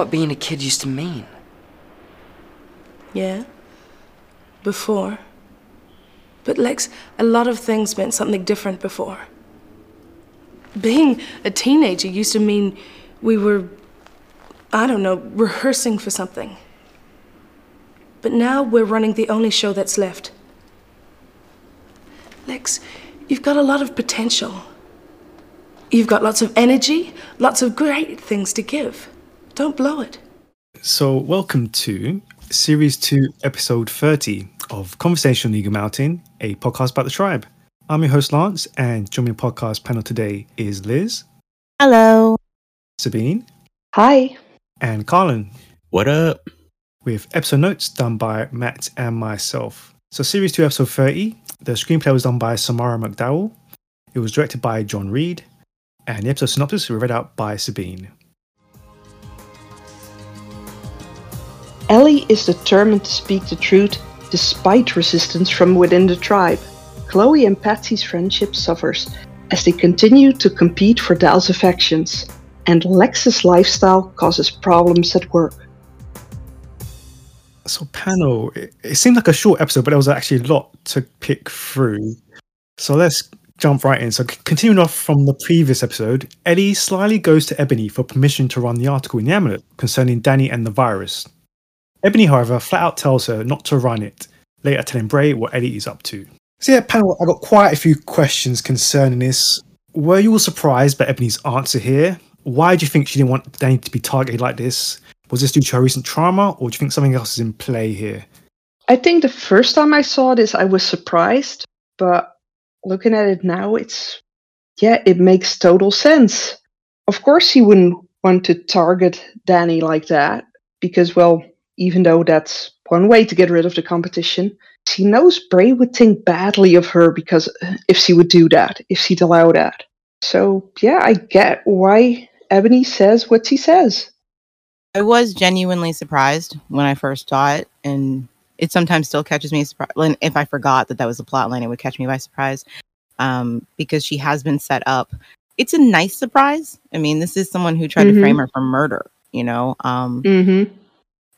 what being a kid used to mean. Yeah. Before. But Lex, a lot of things meant something different before. Being a teenager used to mean we were, I don't know, rehearsing for something. But now we're running the only show that's left. Lex, you've got a lot of potential. You've got lots of energy, lots of great things to give. Don't blow it. So, welcome to Series 2, Episode 30 of Conversation Eagle Mountain, a podcast about the tribe. I'm your host, Lance, and joining the podcast panel today is Liz. Hello. Sabine. Hi. And Colin. What up? With episode notes done by Matt and myself. So, Series 2, Episode 30, the screenplay was done by Samara McDowell. It was directed by John Reed. And the episode synopsis was read out by Sabine. Ellie is determined to speak the truth despite resistance from within the tribe. Chloe and Patsy's friendship suffers as they continue to compete for Dal's affections, and Lex's lifestyle causes problems at work. So, panel, it, it seemed like a short episode, but there was actually a lot to pick through. So, let's jump right in. So, continuing off from the previous episode, Ellie slyly goes to Ebony for permission to run the article in the Amulet concerning Danny and the virus. Ebony, however, flat out tells her not to run it, later telling Bray what Ellie is up to. So, yeah, panel, I got quite a few questions concerning this. Were you all surprised by Ebony's answer here? Why do you think she didn't want Danny to be targeted like this? Was this due to her recent trauma, or do you think something else is in play here? I think the first time I saw this, I was surprised, but looking at it now, it's yeah, it makes total sense. Of course, he wouldn't want to target Danny like that because, well, even though that's one way to get rid of the competition, she knows Bray would think badly of her because if she would do that, if she'd allow that. So, yeah, I get why Ebony says what she says. I was genuinely surprised when I first saw it, and it sometimes still catches me surprise. If I forgot that that was the plot line, it would catch me by surprise um, because she has been set up. It's a nice surprise. I mean, this is someone who tried mm-hmm. to frame her for murder, you know? Um, mm-hmm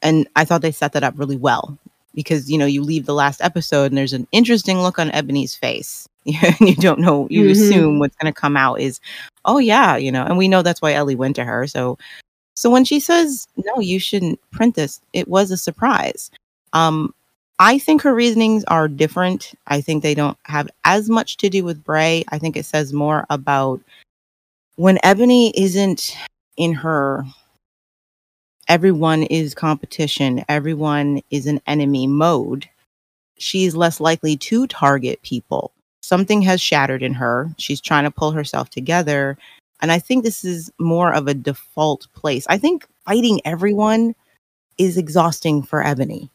and I thought they set that up really well because you know you leave the last episode and there's an interesting look on Ebony's face. and you don't know. You mm-hmm. assume what's going to come out is, oh yeah, you know. And we know that's why Ellie went to her. So, so when she says no, you shouldn't print this, it was a surprise. Um, I think her reasonings are different. I think they don't have as much to do with Bray. I think it says more about when Ebony isn't in her everyone is competition, everyone is an enemy mode, she's less likely to target people. Something has shattered in her. She's trying to pull herself together. And I think this is more of a default place. I think fighting everyone is exhausting for Ebony.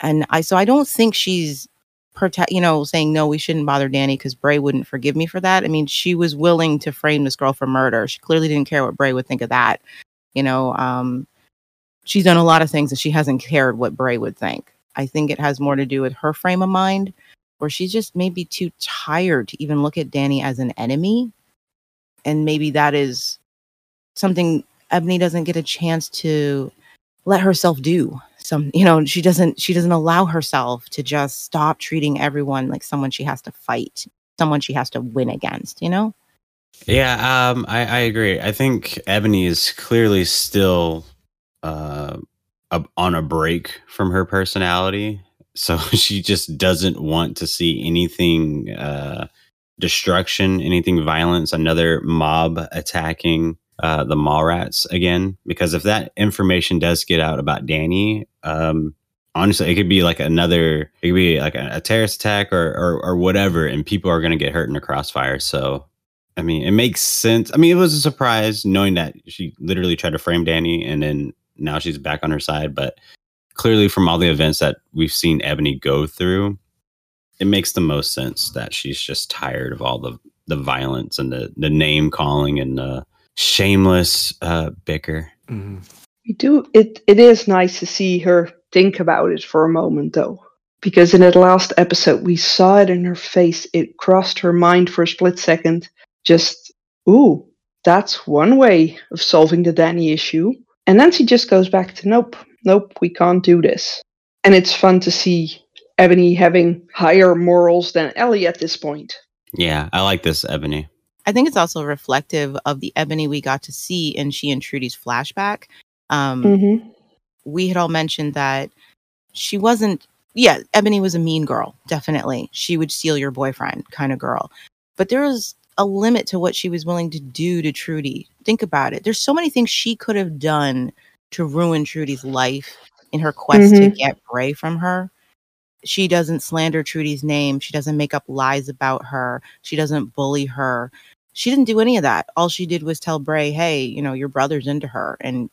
And I so I don't think she's protect you know saying no we shouldn't bother Danny because Bray wouldn't forgive me for that. I mean she was willing to frame this girl for murder. She clearly didn't care what Bray would think of that. You know, um she's done a lot of things that she hasn't cared what Bray would think. I think it has more to do with her frame of mind, where she's just maybe too tired to even look at Danny as an enemy. And maybe that is something Ebony doesn't get a chance to let herself do. Some, you know, she doesn't she doesn't allow herself to just stop treating everyone like someone she has to fight, someone she has to win against, you know? Yeah, um, I, I agree. I think Ebony is clearly still uh, a, on a break from her personality. So she just doesn't want to see anything uh, destruction, anything violence, another mob attacking uh, the Mallrats again. Because if that information does get out about Danny, um, honestly, it could be like another, it could be like a, a terrorist attack or, or, or whatever, and people are going to get hurt in the crossfire. So, I mean, it makes sense. I mean, it was a surprise knowing that she literally tried to frame Danny and then now she's back on her side. But clearly, from all the events that we've seen Ebony go through, it makes the most sense that she's just tired of all the the violence and the the name calling and the shameless uh, bicker. Mm-hmm. We do it. It is nice to see her think about it for a moment, though, because in that last episode we saw it in her face. It crossed her mind for a split second. Just ooh, that's one way of solving the Danny issue And Nancy just goes back to nope, nope, we can't do this. And it's fun to see Ebony having higher morals than Ellie at this point. Yeah, I like this Ebony. I think it's also reflective of the Ebony we got to see in she and Trudy's flashback. Um, Mm-hmm. we had all mentioned that she wasn't yeah ebony was a mean girl definitely she would steal your boyfriend kind of girl but there was a limit to what she was willing to do to trudy think about it there's so many things she could have done to ruin trudy's life in her quest to Mhm. get bray from her she doesn't slander trudy's name she doesn't make up lies about her she doesn't bully her she didn't do any of that all she did was tell bray hey you know your brother's into her and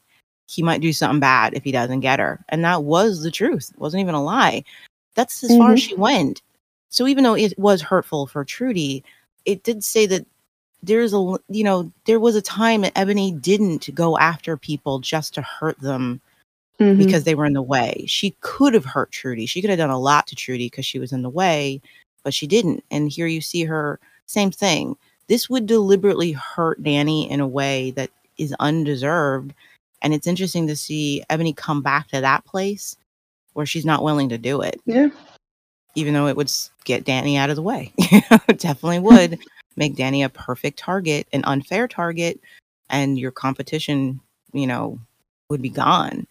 he might do something bad if he doesn't get her. And that was the truth. It wasn't even a lie. That's as far as she went. So even though it was hurtful for Trudy, it did say that there's a you know, there was a time that Ebony didn't go after people just to hurt them Mhm. because they were in the way. She could have hurt Trudy. She could have done a lot to Trudy because she was in the way, but she didn't. And here you see her, same thing. This would deliberately hurt Danny in a way that is undeserved. And it's interesting to see Ebony come back to that place where she's not willing to do it, yeah. even though it would get Danny out of the way. definitely would make Danny a perfect target, an unfair target, and your competition, you know, would be gone.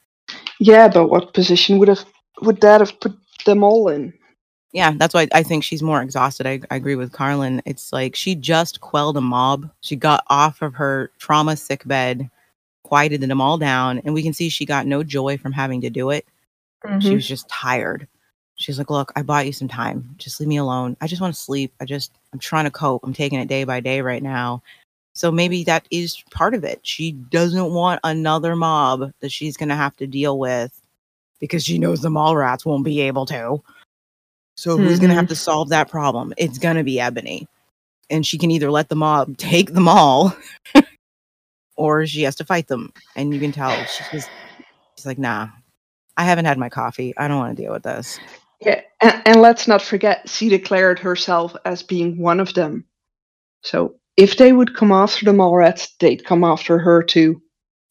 Yeah, but what position would have would that have put them all in? Yeah, that's why I think she's more exhausted. I, I agree with Colin. It's like she just quelled a mob. She got off of her trauma sick bed, quieted them all down, and we can see she got no joy from having to do it. She mm-hmm. was just tired. She's like, "Look, I bought you some time. Just leave me alone. I just want to sleep. I just I'm trying to cope. I'm taking it day by day right now." So maybe that is part of it. She doesn't want another mob that she's going to have to deal with because she knows the Mallrats won't be able to. So who's going to have mm-hmm. to solve that problem? It's going to be Ebony. And she can either let the mob take them all or she has to fight them. And you can tell she's just, she's like, nah, I haven't had my coffee. I don't want to deal with this. Yeah, and, and let's not forget, she declared herself as being one of them. So if they would come after the Mallrats, they'd come after her too,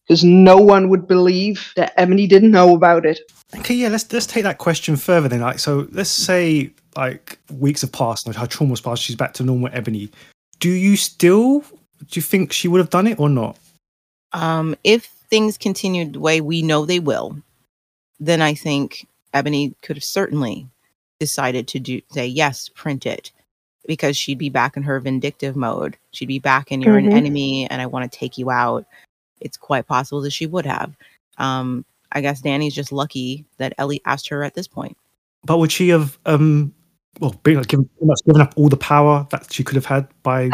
because no one would believe that Ebony didn't know about it. Okay, yeah, let's let's take that question further then. Like, so let's say like weeks have passed, and her trauma's passed, she's back to normal Ebony. Do you still do you think she would have done it or not? Um, if things continued the way we know they will, then I think Ebony could have certainly decided to do say yes, print it, because she'd be back in her vindictive mode. She'd be back in you're Mhm. an enemy and I want to take you out. It's quite possible that she would have. Um, I guess Danny's just lucky that Ellie asked her at this point. But would she have um well been like, given, given up all the power that she could have had by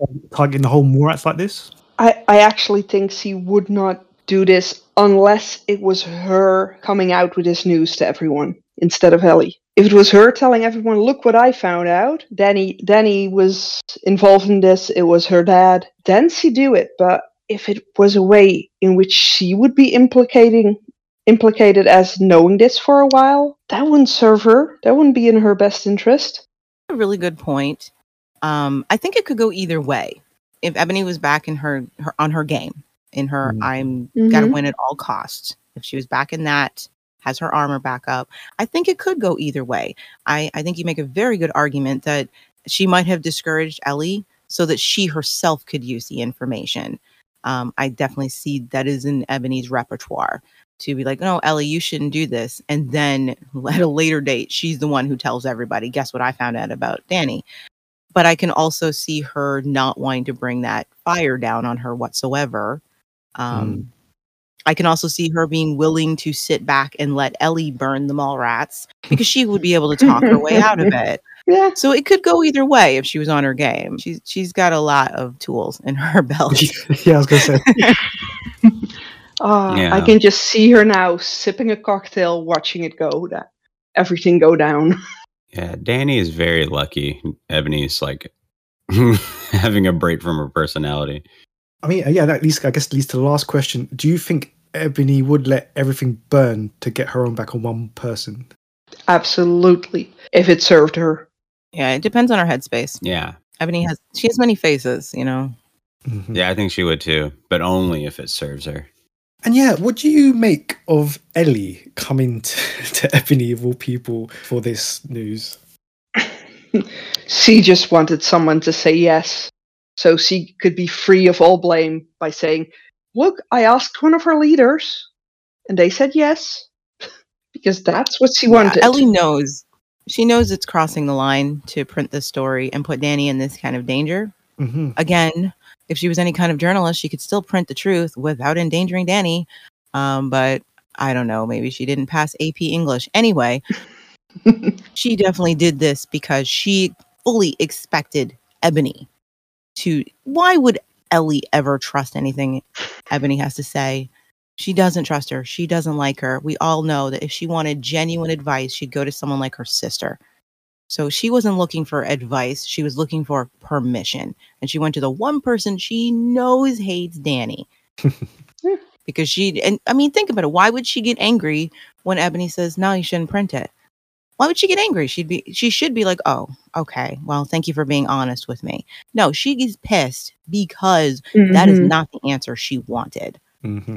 um, targeting the whole Mallrats like this? I, I actually think she would not do this unless it was her coming out with this news to everyone instead of Ellie. If it was her telling everyone, "Look what I found out," Danny Danny was involved in this. It was her dad. Then she do it. But if it was a way in which she would be implicating implicated as knowing this for a while, that wouldn't serve her. That wouldn't be in her best interest. a really good point. Um, I think it could go either way. If Ebony was back in her, her on her game, in her Mhm. I'm gotta Mhm. win at all costs. If she was back in that, has her armor back up, I think it could go either way. I, I think you make a very good argument that she might have discouraged Ellie so that she herself could use the information. Um, I definitely see that is in Ebony's repertoire to be like, no, Ellie, you shouldn't do this. And then at a later date, she's the one who tells everybody, guess what I found out about Danny. But I can also see her not wanting to bring that fire down on her whatsoever. Um, I can also see her being willing to sit back and let Ellie burn the Mallrats because she would be able to talk her way out of it. Yeah. So it could go either way if she was on her game. She's she's got a lot of tools in her belt. yeah, I was gonna say. Ah, I can just see her now sipping a cocktail, watching it go. That everything go down. Yeah, Danny is very lucky. Ebony's like having a break from her personality. I mean, yeah, that leads I guess leads to the last question. Do you think Ebony would let everything burn to get her own back on one person? Absolutely. If it served her. yeah, it depends on her headspace. Yeah. Ebony has she has many faces, you know. Mhm. Yeah, I think she would too, but only if it serves her. And yeah, what do you make of Ellie coming to, to Ebony of all people for this news? she just wanted someone to say yes, so she could be free of all blame by saying, Look, I asked one of her leaders, and they said yes. because that's what she wanted. Ellie knows. She knows it's crossing the line to print this story and put Danny in this kind of danger. hmm Again, if she was any kind of journalist, she could still print the truth without endangering Danny. Um, but I don't know. Maybe she didn't pass AP English. Anyway, she definitely did this because she fully expected Ebony to. Why would Ellie ever trust anything Ebony has to say? She doesn't trust her. She doesn't like her. We all know that if she wanted genuine advice, she'd go to someone like her sister. So she wasn't looking for advice. She was looking for permission. And she went to the one person she knows hates Danny. because she, and I mean, think about it. Why would she get angry when Ebony says, no, you shouldn't print it? Why would she get angry? She'd be, she should be like, oh, okay. Well, thank you for being honest with me. No, she gets pissed because that is Mhm. not the answer she wanted. hmm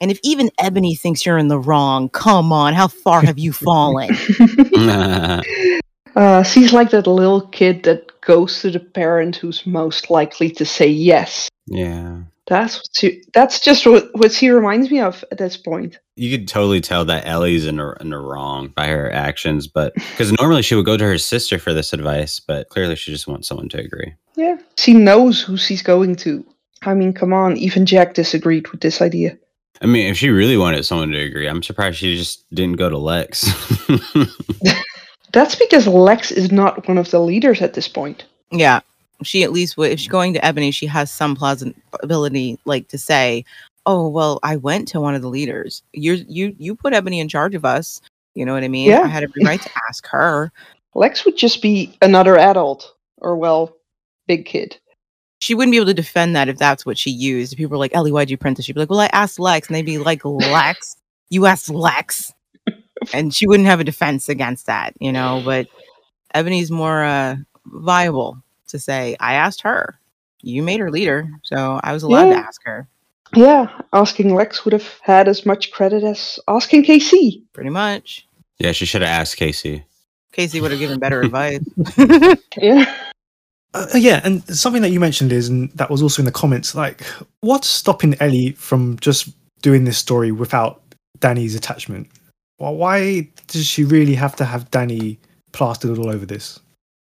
And if even Ebony thinks you're in the wrong, come on, how far have you fallen? uh, she's like that little kid that goes to the parent who's most likely to say yes. yeah. That's what she, that's just what, what she reminds me of at this point. You could totally tell that Ellie's in the, in the wrong by her actions, but because normally she would go to her sister for this advice, but clearly she just wants someone to agree. Yeah. She knows who she's going to. I mean, come on, even Jack disagreed with this idea. I mean, if she really wanted someone to agree, I'm surprised she just didn't go to Lex. That's because Lex is not one of the leaders at this point. Yeah. She at least would if she's going to Ebony, she has some plausibility like to say, Oh, well, I went to one of the leaders. You're you you put Ebony in charge of us. You know what I mean? Yeah. I had every right to ask her. Lex would just be another adult, or well, big kid. She wouldn't be able to defend that if that's what she used. If people were like, Ellie, why'd you print this? She'd be like, Well, I asked Lex, and they'd be like, Lex, you asked Lex. And she wouldn't have a defense against that, you know, but Ebony's more uh viable to say, I asked her. You made her leader, so I was allowed Yeah. to ask her. Yeah, asking Lex would have had as much credit as asking KC. Pretty much. yeah, she should have asked KC. KC would have given better advice. Yeah. Uh, yeah, and something that you mentioned is, and that was also in the comments, like, what's stopping Ellie from just doing this story without Danny's attachment? Well, why does she really have to have Danny plastered all over this?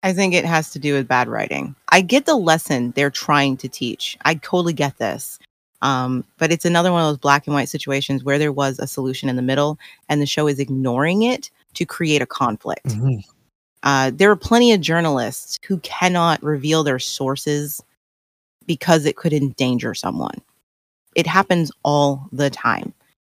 I think it has to do with bad writing. I get the lesson they're trying to teach. I totally get this. Um, but it's another one of those black and white situations where there was a solution in the middle and the show is ignoring it to create a conflict. Mhm. Uh, there are plenty of journalists who cannot reveal their sources because it could endanger someone. It happens all the time.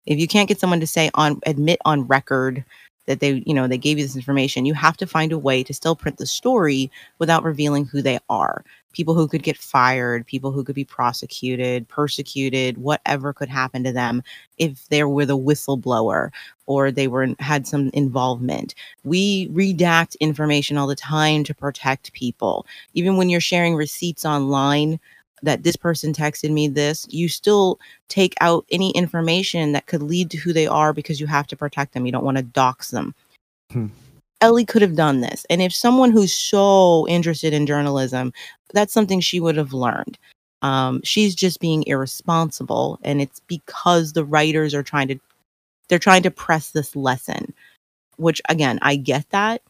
If you can't get someone to say on admit on record that they, you know, they gave you this information, you have to find a way to still print the story without revealing who they are. People who could get fired, people who could be prosecuted, persecuted, whatever could happen to them if they were the whistleblower or they were had some involvement we redact information all the time to protect people. Even when you're sharing receipts online that this person texted me this, you still take out any information that could lead to who they are because you have to protect them. You don't want to dox them. Hmm. Ellie could have done this. And if someone who's so interested in journalism, that's something she would have learned. Um, she's just being irresponsible. And it's because the writers are trying to, they're trying to press this lesson which again, I get that.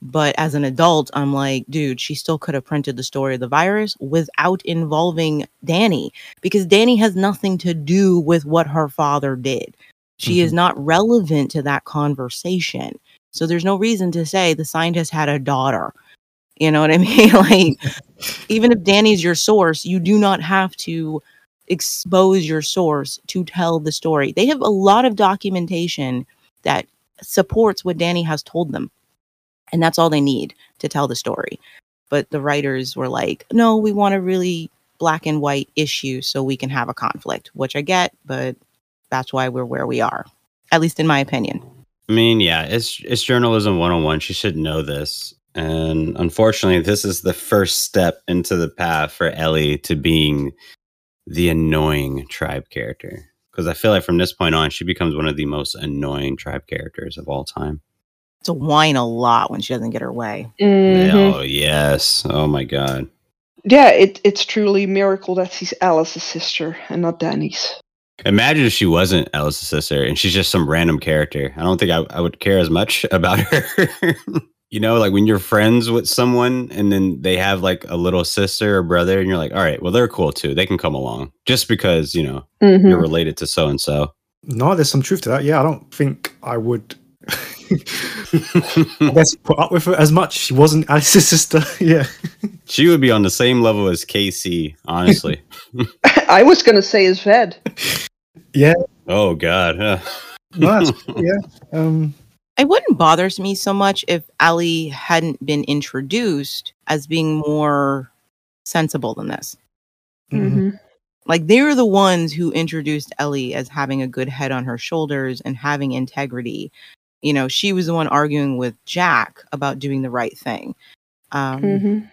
But as an adult, I'm like, dude, she still could have printed the story of the virus without involving Danny because Danny has nothing to do with what her father did. She is mm-hmm. not relevant to that conversation. So there's no reason to say the scientist had a daughter. You know what I mean? like, even if Danny's your source, you do not have to expose your source to tell the story. They have a lot of documentation that supports what Danny has told them. And that's all they need to tell the story. But the writers were like, no, we want a really black and white issue so we can have a conflict, which I get, but that's why we're where we are, at least in my opinion. I mean, yeah, it's it's journalism 101. She should know this. And unfortunately, this is the first step into the path for Ellie to being the annoying tribe character. because I feel like from this point on, she becomes one of the most annoying tribe characters of all time. To whine a lot when she doesn't get her way. Mhm. Oh yes. Oh my god. Yeah, it, it's truly a miracle that she's Alice's sister and not Danny's. Imagine if she wasn't Alice's sister and she's just some random character. I don't think I, I would care as much about her. you know, like when you're friends with someone and then they have like a little sister or brother, and you're like, all right, well, they're cool too. They can come along just because, you know, Mhm. you're related to so and so. No, there's some truth to that. Yeah, I don't think I would. I guess put up with her as much. She wasn't Alice's sister. yeah. She would be on the same level as KC, honestly. I was going to say as Ved. Yeah. oh God. huh. No, yeah. Um, It wouldn't bother me so much if Ellie hadn't been introduced as being more sensible than this. mhm. Mhm. Like they're the ones who introduced Ellie as having a good head on her shoulders and having integrity. You know, she was the one arguing with Jack about doing the right thing. Um, Mhm.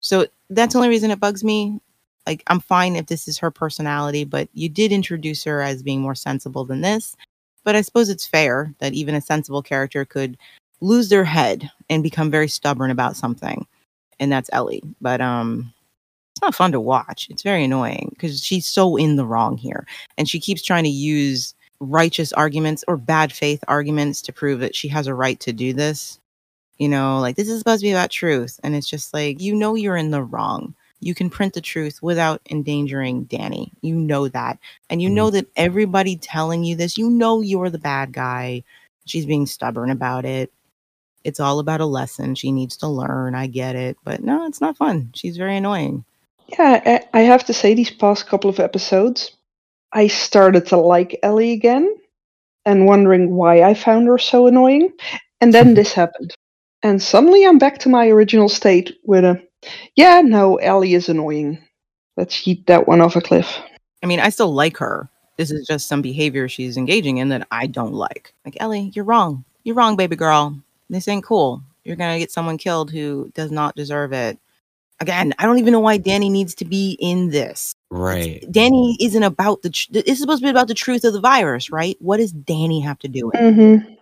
So that's the only reason it bugs me. Like, I'm fine if this is her personality, but you did introduce her as being more sensible than this. But I suppose it's fair that even a sensible character could lose their head and become very stubborn about something. And that's Ellie. But um it's not fun to watch. It's very annoying because she's so in the wrong here. And she keeps trying to use righteous arguments or bad faith arguments to prove that she has a right to do this you know, like this is supposed to be about truth. And it's just like, you know, you're in the wrong. You can print the truth without endangering Danny. You know that. And you mm-hmm. know that everybody telling you this, you know, you're the bad guy. She's being stubborn about it. It's all about a lesson she needs to learn. I get it. But no, it's not fun. She's very annoying. Yeah, I, I have to say, these past couple of episodes, I started to like Ellie again and wondering why I found her so annoying. And then this happened. And suddenly I'm back to my original state with a, yeah, no, Ellie is annoying. Let's heat that one off a cliff. I mean, I still like her. This is just some behavior she's engaging in that I don't like. Like, Ellie, you're wrong. You're wrong, baby girl. This ain't cool. You're going to get someone killed who does not deserve it. Again, I don't even know why Danny needs to be in this. Right. Danny isn't about the. Tr- it's supposed to be about the truth of the virus, right? What does Danny have to do with? it? Mm-hmm.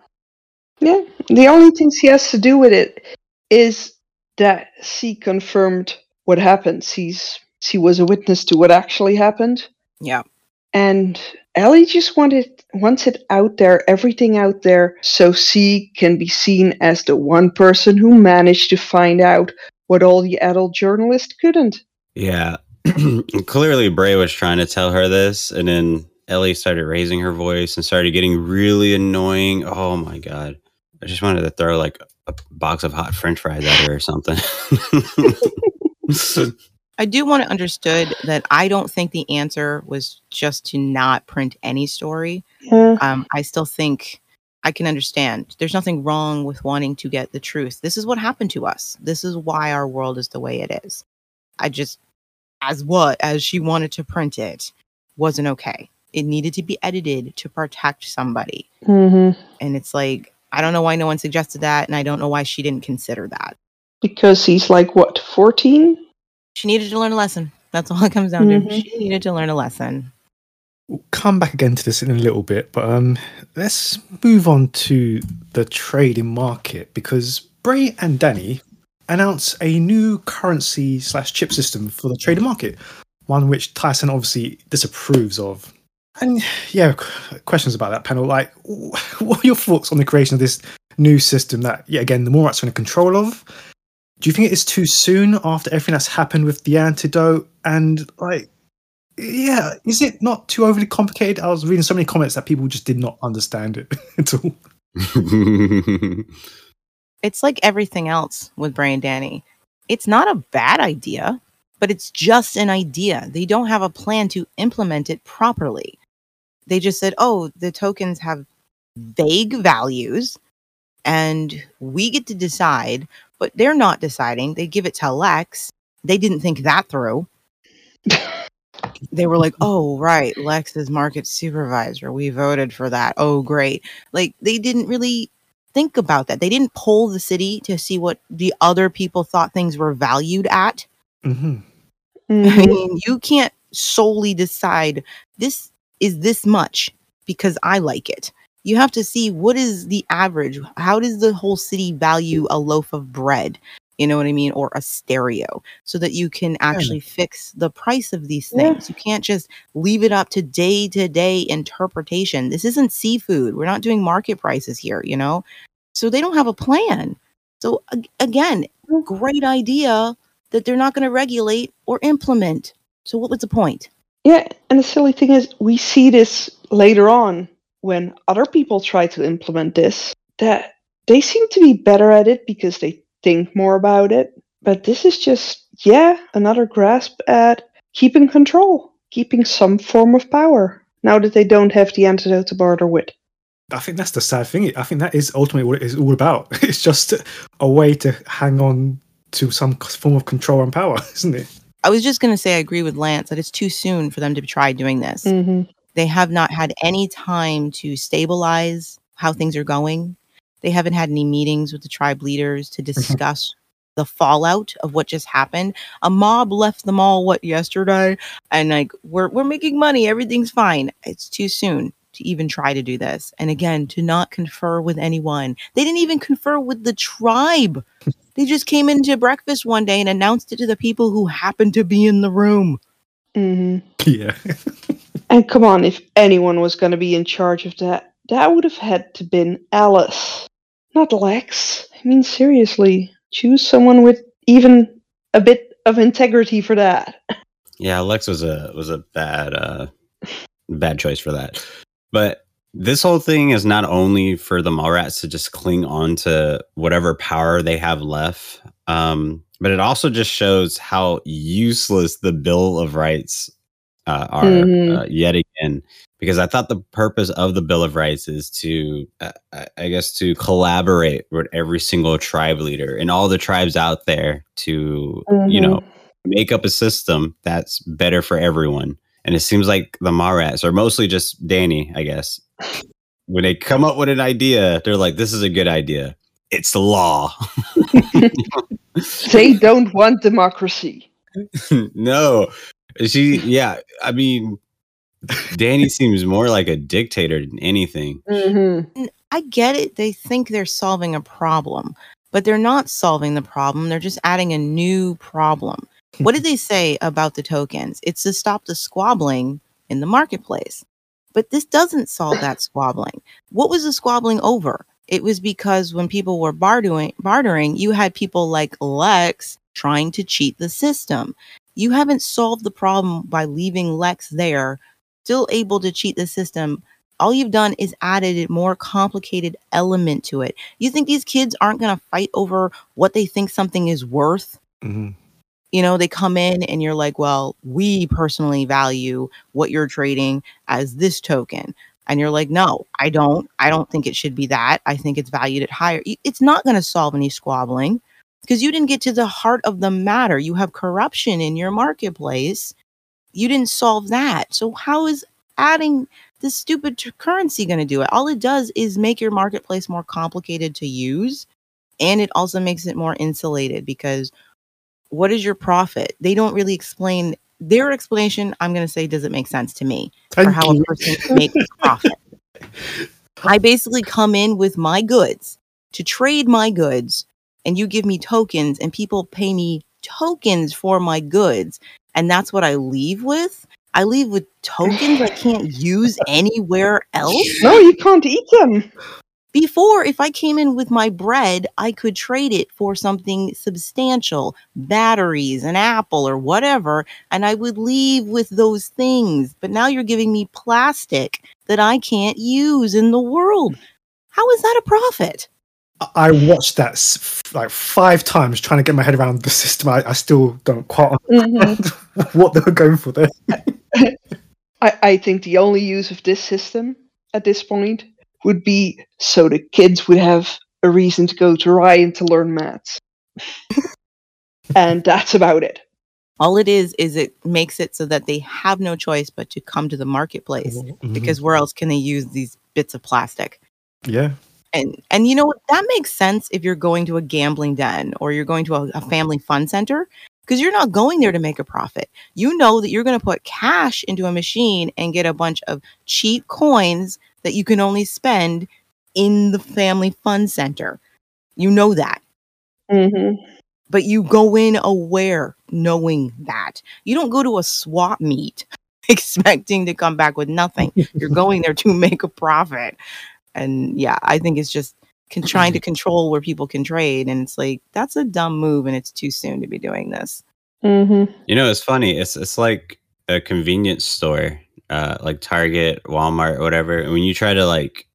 Yeah, the only thing she has to do with it is that she confirmed what happened. She's she was a witness to what actually happened. Yeah. And Ellie just wanted wants it out there, everything out there, so she can be seen as the one person who managed to find out what all the adult journalists couldn't. Yeah. Clearly, Bray was trying to tell her this, and then Ellie started raising her voice and started getting really annoying. Oh my god! I just wanted to throw like a box of hot French fries at her or something. I do want it understood that I don't think the answer was just to not print any story. Yeah. um, I still think I can understand. There's nothing wrong with wanting to get the truth. This is what happened to us. This is why our world is the way it is. I just, as what, as she wanted to print it, wasn't okay. It needed to be edited to protect somebody. Mm-hmm. And it's like, I don't know why no one suggested that. And I don't know why she didn't consider that. Because he's like what, fourteen? She needed to learn a lesson. That's all it comes down to. Mhm. She needed to learn a lesson. We'll come back again to this in a little bit, but um, let's move on to the trading market because Bray and Danny announce a new currency slash chip system for the trading market, one which Tyson obviously disapproves of. And yeah, questions about that panel. Like, what are your thoughts on the creation of this new system that, yeah, again, the Mallrats are in control of? Do you think it is too soon after everything that's happened with the antidote? And like, yeah, is it not too overly complicated? I was reading so many comments that people just did not understand it at all. it's like everything else with Brian Danny. It's not a bad idea, but it's just an idea. They don't have a plan to implement it properly. They just said, oh, the tokens have vague values and we get to decide, but they're not deciding. They give it to Lex. They didn't think that through. they were like, oh, right, Lex is market supervisor. We voted for that. Oh, great. Like, they didn't really think about that. They didn't poll the city to see what the other people thought things were valued at. hmm I Mhm. mean, you can't solely decide this is this much because I like it. You have to see what is the average. How does the whole city value a loaf of bread? You know what I mean? Or a stereo, so that you can actually fix the price of these Yeah. things. You can't just leave it up to day to day interpretation. This isn't seafood. We're not doing market prices here, you know? So they don't have a plan. So again, Mm. great idea that they're not going to regulate or implement. So what was the point? Yeah, and the silly thing is, we see this later on when other people try to implement this, that they seem to be better at it because they think more about it. But this is just, yeah, another grasp at keeping control, keeping some form of power, now that they don't have the antidote to barter with. I think that's the sad thing. I think that is ultimately what it is all about. It's just a way to hang on to some form of control and power, isn't it? I was just going to say I agree with Lance that it's too soon for them to try doing this. Mm-hmm. They have not had any time to stabilize how things are going. They haven't had any meetings with the tribe leaders to discuss the fallout of what just happened. A mob left them all what yesterday and like we're we're making money, everything's fine. It's too soon to even try to do this. And again, to not confer with anyone. They didn't even confer with the tribe. They just came into breakfast one day and announced it to the people who happened to be in the room. Mm-hmm. Yeah. And come on, if anyone was going to be in charge of that, that would have had to been Alice, not Lex. I mean, seriously, choose someone with even a bit of integrity for that. Yeah, Lex was a was a bad uh bad choice for that. But this whole thing is not only for the Mallrats to just cling on to whatever power they have left, um, but it also just shows how useless the Bill of Rights uh, are Mhm. uh, yet again. Because I thought the purpose of the Bill of Rights is to, uh, I- guess, to collaborate with every single tribe leader and all the tribes out there to, you know, make up a system that's better for everyone. And it seems like the Mallrats, are mostly just Danny, I guess, when they come up with an idea, they're like, this is a good idea. It's the law. They don't want democracy. no. She, yeah, I mean, Danny seems more like a dictator than anything. Mm-hmm. N- I get it. They think they're solving a problem, but they're not solving the problem. They're just adding a new problem. what did they say about the tokens? It's to stop the squabbling in the marketplace. But this doesn't solve that squabbling. What was the squabbling over? It was because when people were bartering, bartering, you had people like Lex trying to cheat the system. You haven't solved the problem by leaving Lex there, still able to cheat the system all you've done is added a more complicated element to it. You think these kids aren't going to fight over what they think something is worth? hmm You know, they come in and you're like, well, we personally value what you're trading as this token. And you're like, no, I don't. I don't think it should be that. I think it's valued at higher. It's not going to solve any squabbling because you didn't get to the heart of the matter. You have corruption in your marketplace. You didn't solve that. So, how is adding this stupid t- currency going to do it? All it does is make your marketplace more complicated to use. And it also makes it more insulated because what is your profit? They don't really explain their explanation. I'm going to say doesn't make sense to me for how you. a person makes profit. I basically come in with my goods to trade my goods, and you give me tokens, and people pay me tokens for my goods. And that's what I leave with. I leave with tokens I can't use anywhere else. No, you can't eat them. Before, if I came in with my bread, I could trade it for something substantial, batteries, an apple, or whatever, and I would leave with those things. But now you're giving me plastic that I can't use in the world. How is that a profit? I- I watched that s- f- like five times trying to get my head around the system. I, I still don't quite Mhm. understand what they were going for there. I, I think the only use of this system at this point would be so the kids would have a reason to go to Ryan to learn maths. and that's about it. All it is, is it makes it so that they have no choice but to come to the marketplace Mhm. because where else can they use these bits of plastic? yeah, and and you know what that makes sense if you're going to a gambling den or you're going to a, a family fun center because you're not going there to make a profit. You know that you're going to put cash into a machine and get a bunch of cheap coins that you can only spend in the family fun center. You know that. hmm But you go in aware, knowing that. You don't go to a swap meet expecting to come back with nothing. You're going there to make a profit. And yeah, I think it's just con- trying to control where people can trade. And it's like, that's a dumb move and it's too soon to be doing this. hmm You know, it's funny. It's it's like a convenience store, uh, like Target, Walmart, whatever. And when you try to like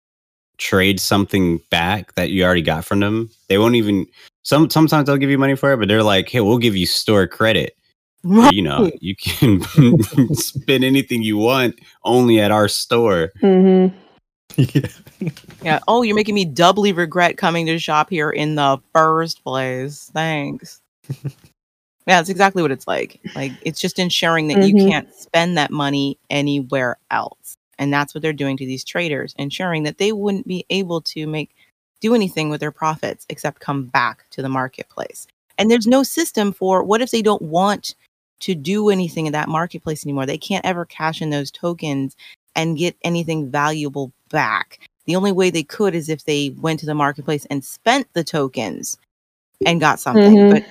trade something back that you already got from them, they won't even. Some sometimes they'll give you money for it, but they're like, "Hey, we'll give you store credit. Right. You know, you can spend anything you want only at our store." hmm yeah. Yeah. Oh, you're making me doubly regret coming to shop here in the first place. Thanks. yeah, it's exactly what it's like. Like it's just ensuring that you Mhm. can't spend that money anywhere else. And that's what they're doing to these traders, ensuring that they wouldn't be able to make do anything with their profits except come back to the marketplace. And there's no system for what if they don't want to do anything in that marketplace anymore? They can't ever cash in those tokens and get anything valuable back. The only way they could is if they went to the marketplace and spent the tokens and got something. Mhm. But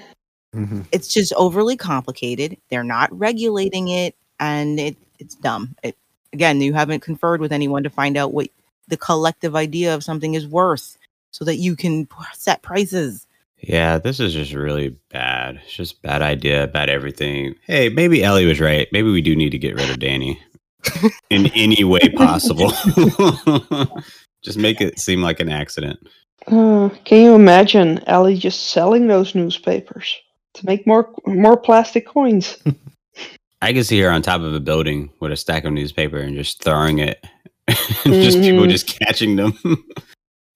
Mhm. it's just overly complicated. They're not regulating it, and it it's dumb. It, again, you haven't conferred with anyone to find out what the collective idea of something is worth, so that you can set prices. Yeah, this is just really bad. It's just bad idea, bad everything. Hey, maybe Ellie was right. Maybe we do need to get rid of Danny in any way possible. just make it seem like an accident. Uh, can you imagine Ellie just selling those newspapers to make more more plastic coins? I can see her on top of a building with a stack of newspaper and just throwing it. just people Mhm. just catching them.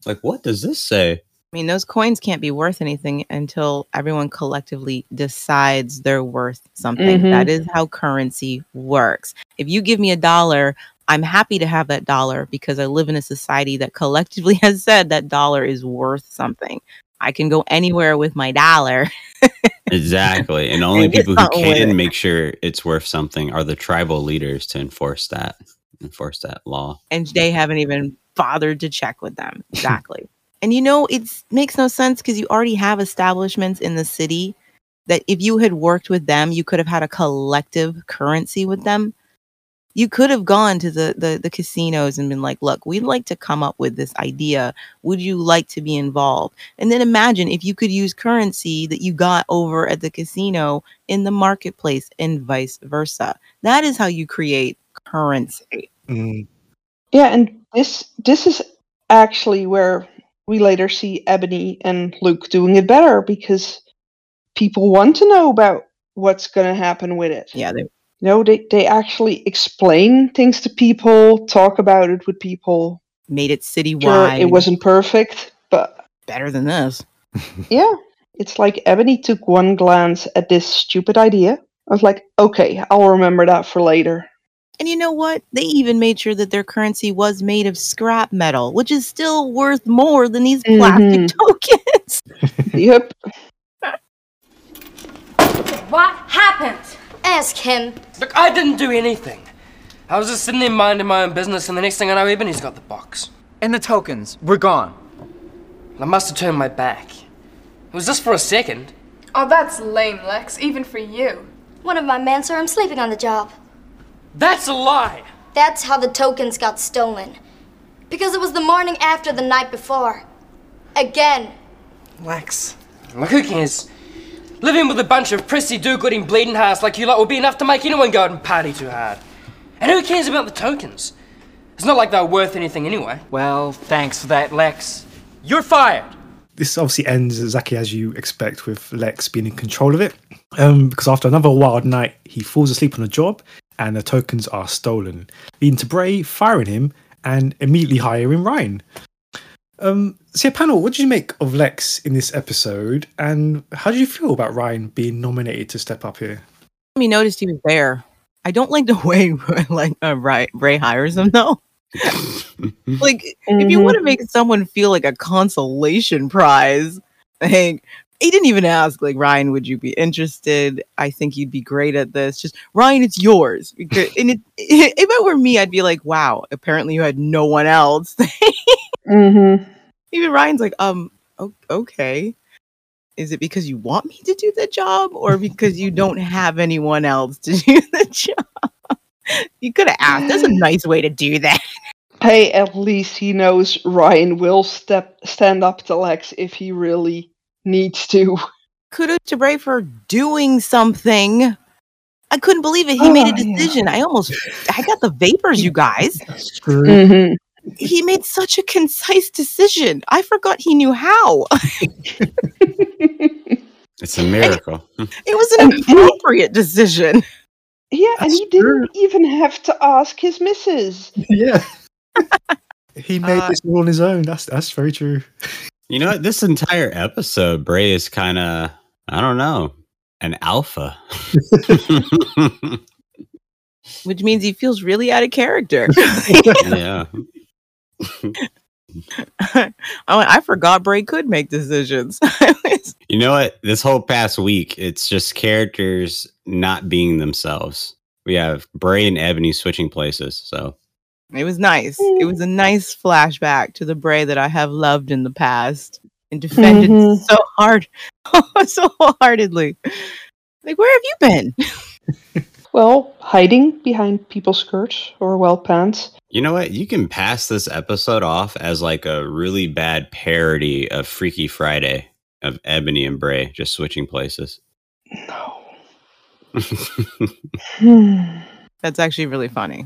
like, what does this say? I mean, those coins can't be worth anything until everyone collectively decides they're worth something. Mhm. That is how currency works. If you give me a dollar, I'm happy to have that dollar because I live in a society that collectively has said that dollar is worth something. I can go anywhere with my dollar. Exactly. And only And people who something with it. can make sure it's worth something are the tribal leaders to enforce that, enforce that law. and they haven't even bothered to check with them exactly and you know it makes no sense because you already have establishments in the city that if you had worked with them you could have had a collective currency with them. You could have gone to the, the the casinos and been like look we'd like to come up with this idea. Would you like to be involved? And then imagine if you could use currency that you got over at the casino in the marketplace and vice versa. That is how you create currency. Mm. Yeah, and this this is actually where we later see Ebony and Luke doing it better because people want to know about what's going to happen with it. yeah they You know, they they actually explain things to people, talk about it with people. made it Sure, citywide. it wasn't perfect, but better than this. yeah, it's like Ebony took one glance at this stupid idea. I was like, okay, I'll remember that for later. And you know what? They even made sure that their currency was made of scrap metal, which is still worth more than these plastic Mhm. tokens. Yep. What happened? Ask him. Look, I didn't do anything. I was just sitting there minding my own business, and the next thing I know, Ebony's got the box. And the tokens were gone. I must have turned my back. It was just for a second. Oh, that's lame, Lex, even for you. One of my men saw him sleeping on the job. That's a lie. That's how the tokens got stolen. Because it was the morning after the night before. Again. Lex. Look, who cares? Living with a bunch of prissy do-gooding bleeding hearts like you lot will be enough to make anyone go out and party too hard. And who cares about the tokens? It's not like they're worth anything anyway. Well, thanks for that, Lex. You're fired. This obviously ends exactly as you expect with Lex being in control of it. Um, because after another wild night, he falls asleep on a job and the tokens are stolen, leading to Bray firing him and immediately hiring Ryan. Um, so, yeah, panel, what did you make of Lex in this episode? And how did you feel about Ryan being nominated to step up here? Me noticed he was there. I don't like the way like uh, Bray, Bray hires him though. like if you Mhm. want to make someone feel like a consolation prize, like he didn't even ask like Ryan, would you be interested? I think you'd be great at this. Just Ryan, it's yours. Because, and it, if it were me, I'd be like, wow. Apparently, you had no one else. hmm even Ryan's like, um, okay. Is it because you want me to do the job, or because you don't have anyone else to do the job? You could have asked. That's a nice way to do that. Hey, at least he knows Ryan will step stand up to Lex if he really needs to. Kudos to Bray for doing something. I couldn't believe it. He made a Oh, yeah. decision. I almost, I got the vapors, you guys. That's true. hmm He made such a concise decision. I forgot he knew how. It's a miracle. It was an appropriate decision. Yeah, and That's he didn't even have to ask his missus. yeah. he made Uh, this all on his own. That's that's very true. You know what? This entire episode, Bray is kind of, I don't know, an alpha. which means he feels really out of character. yeah. I, oh, I forgot Bray could make decisions. You know what? This whole past week, it's just characters not being themselves. We have Bray and Ebony switching places. So it was nice. It was a nice flashback to the Bray that I have loved in the past and defended Mhm. so hard, so wholeheartedly. Like, where have you been? Well, hiding behind people's skirts or well pants. You know what? You can pass this episode off as like a really bad parody of Freaky Friday of Ebony and Bray just switching places. No. Hmm. That's actually really funny.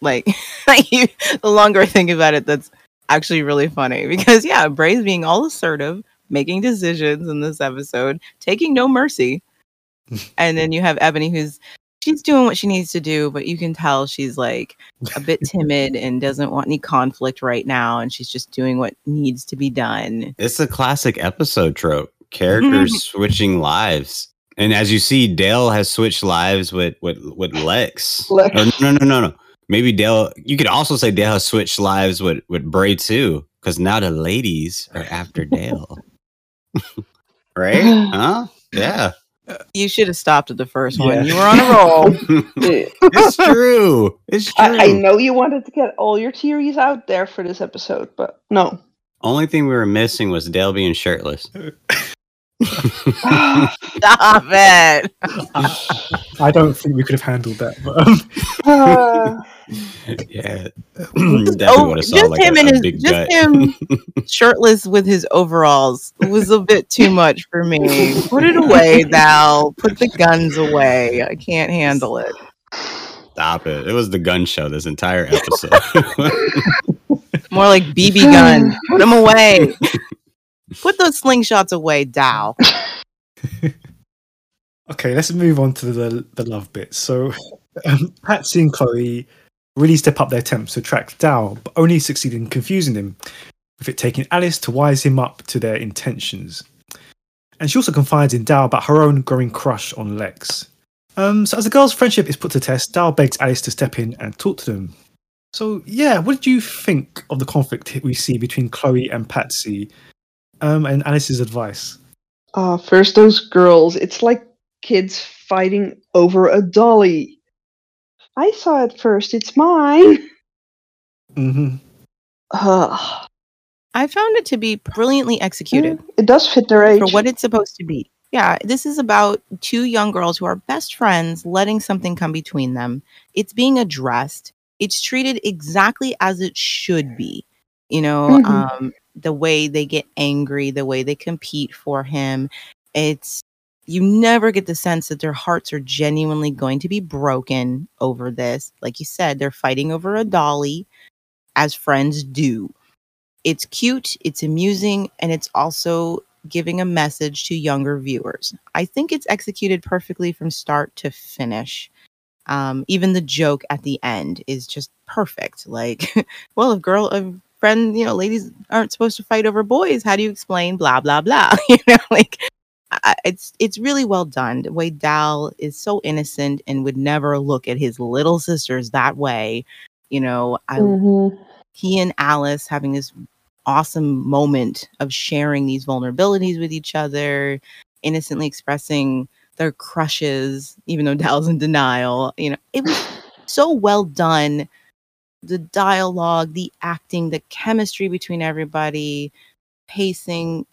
Like, like you, the longer I think about it, that's actually really funny because yeah, Bray's being all assertive, making decisions in this episode, taking no mercy, and then you have Ebony who's she's doing what she needs to do, but you can tell she's like a bit timid and doesn't want any conflict right now, and she's just doing what needs to be done. It's a classic episode trope. Characters switching lives. And as you see, Dal has switched lives with with, with Lex. Lex. Or no, no, no, no. Maybe Dal. You could also say Dal has switched lives with with Bray too, because now the ladies are after Dal. right? Huh? Yeah. You should have stopped at the first one. You were on a roll. It's true. It's true. I, I know you wanted to get all your theories out there for this episode, but no. Only thing we were missing was Dal being shirtless. Stop it. I don't think we could have handled that. But um, Uh, yeah. Definitely oh, would have saw just like a, him and a his, big just gut. him shirtless with his overalls was a bit too much for me. Put it away, Dal. Put the guns away. I can't handle it. Stop it. It was the gun show this entire episode. More like BB gun. Put them away. Put those slingshots away, Dal. okay, let's move on to the the love bit. So, um, Patsy and Chloe really step up their attempts to track Dal, but only succeed in confusing him, with it taking Alice to wise him up to their intentions. And she also confides in Dal about her own growing crush on Lex. Um, so as the girls' friendship is put to test, Dal begs Alice to step in and talk to them. So yeah, what did you think of the conflict we see between Chloe and Patsy, um, and Alice's advice? uh, first, those girls. It's like kids fighting over a dolly. I saw it first. It's mine. Mm-hmm. Uh, I found it to be brilliantly executed. it does fit their age. for what it's supposed to be. Yeah, this is about two young girls who are best friends letting something come between them. It's being addressed. It's treated exactly as it should be. You know, Mhm. um, the way they get angry, the way they compete for him. It's you never get the sense that their hearts are genuinely going to be broken over this. Like you said, they're fighting over a dolly, as friends do. It's cute, it's amusing, and it's also giving a message to younger viewers. I think it's executed perfectly from start to finish. Um, even the joke at the end is just perfect. Like, well, if girl, if friend, you know, ladies aren't supposed to fight over boys, how do you explain blah blah blah? you know, like I, it's it's really well done. The way Dal is so innocent and would never look at his little sisters that way. You know, I Mhm. he and Alice having this awesome moment of sharing these vulnerabilities with each other, innocently expressing their crushes, even though Dal's in denial. You know, it was so well done. The dialogue, the acting, the chemistry between everybody, pacing,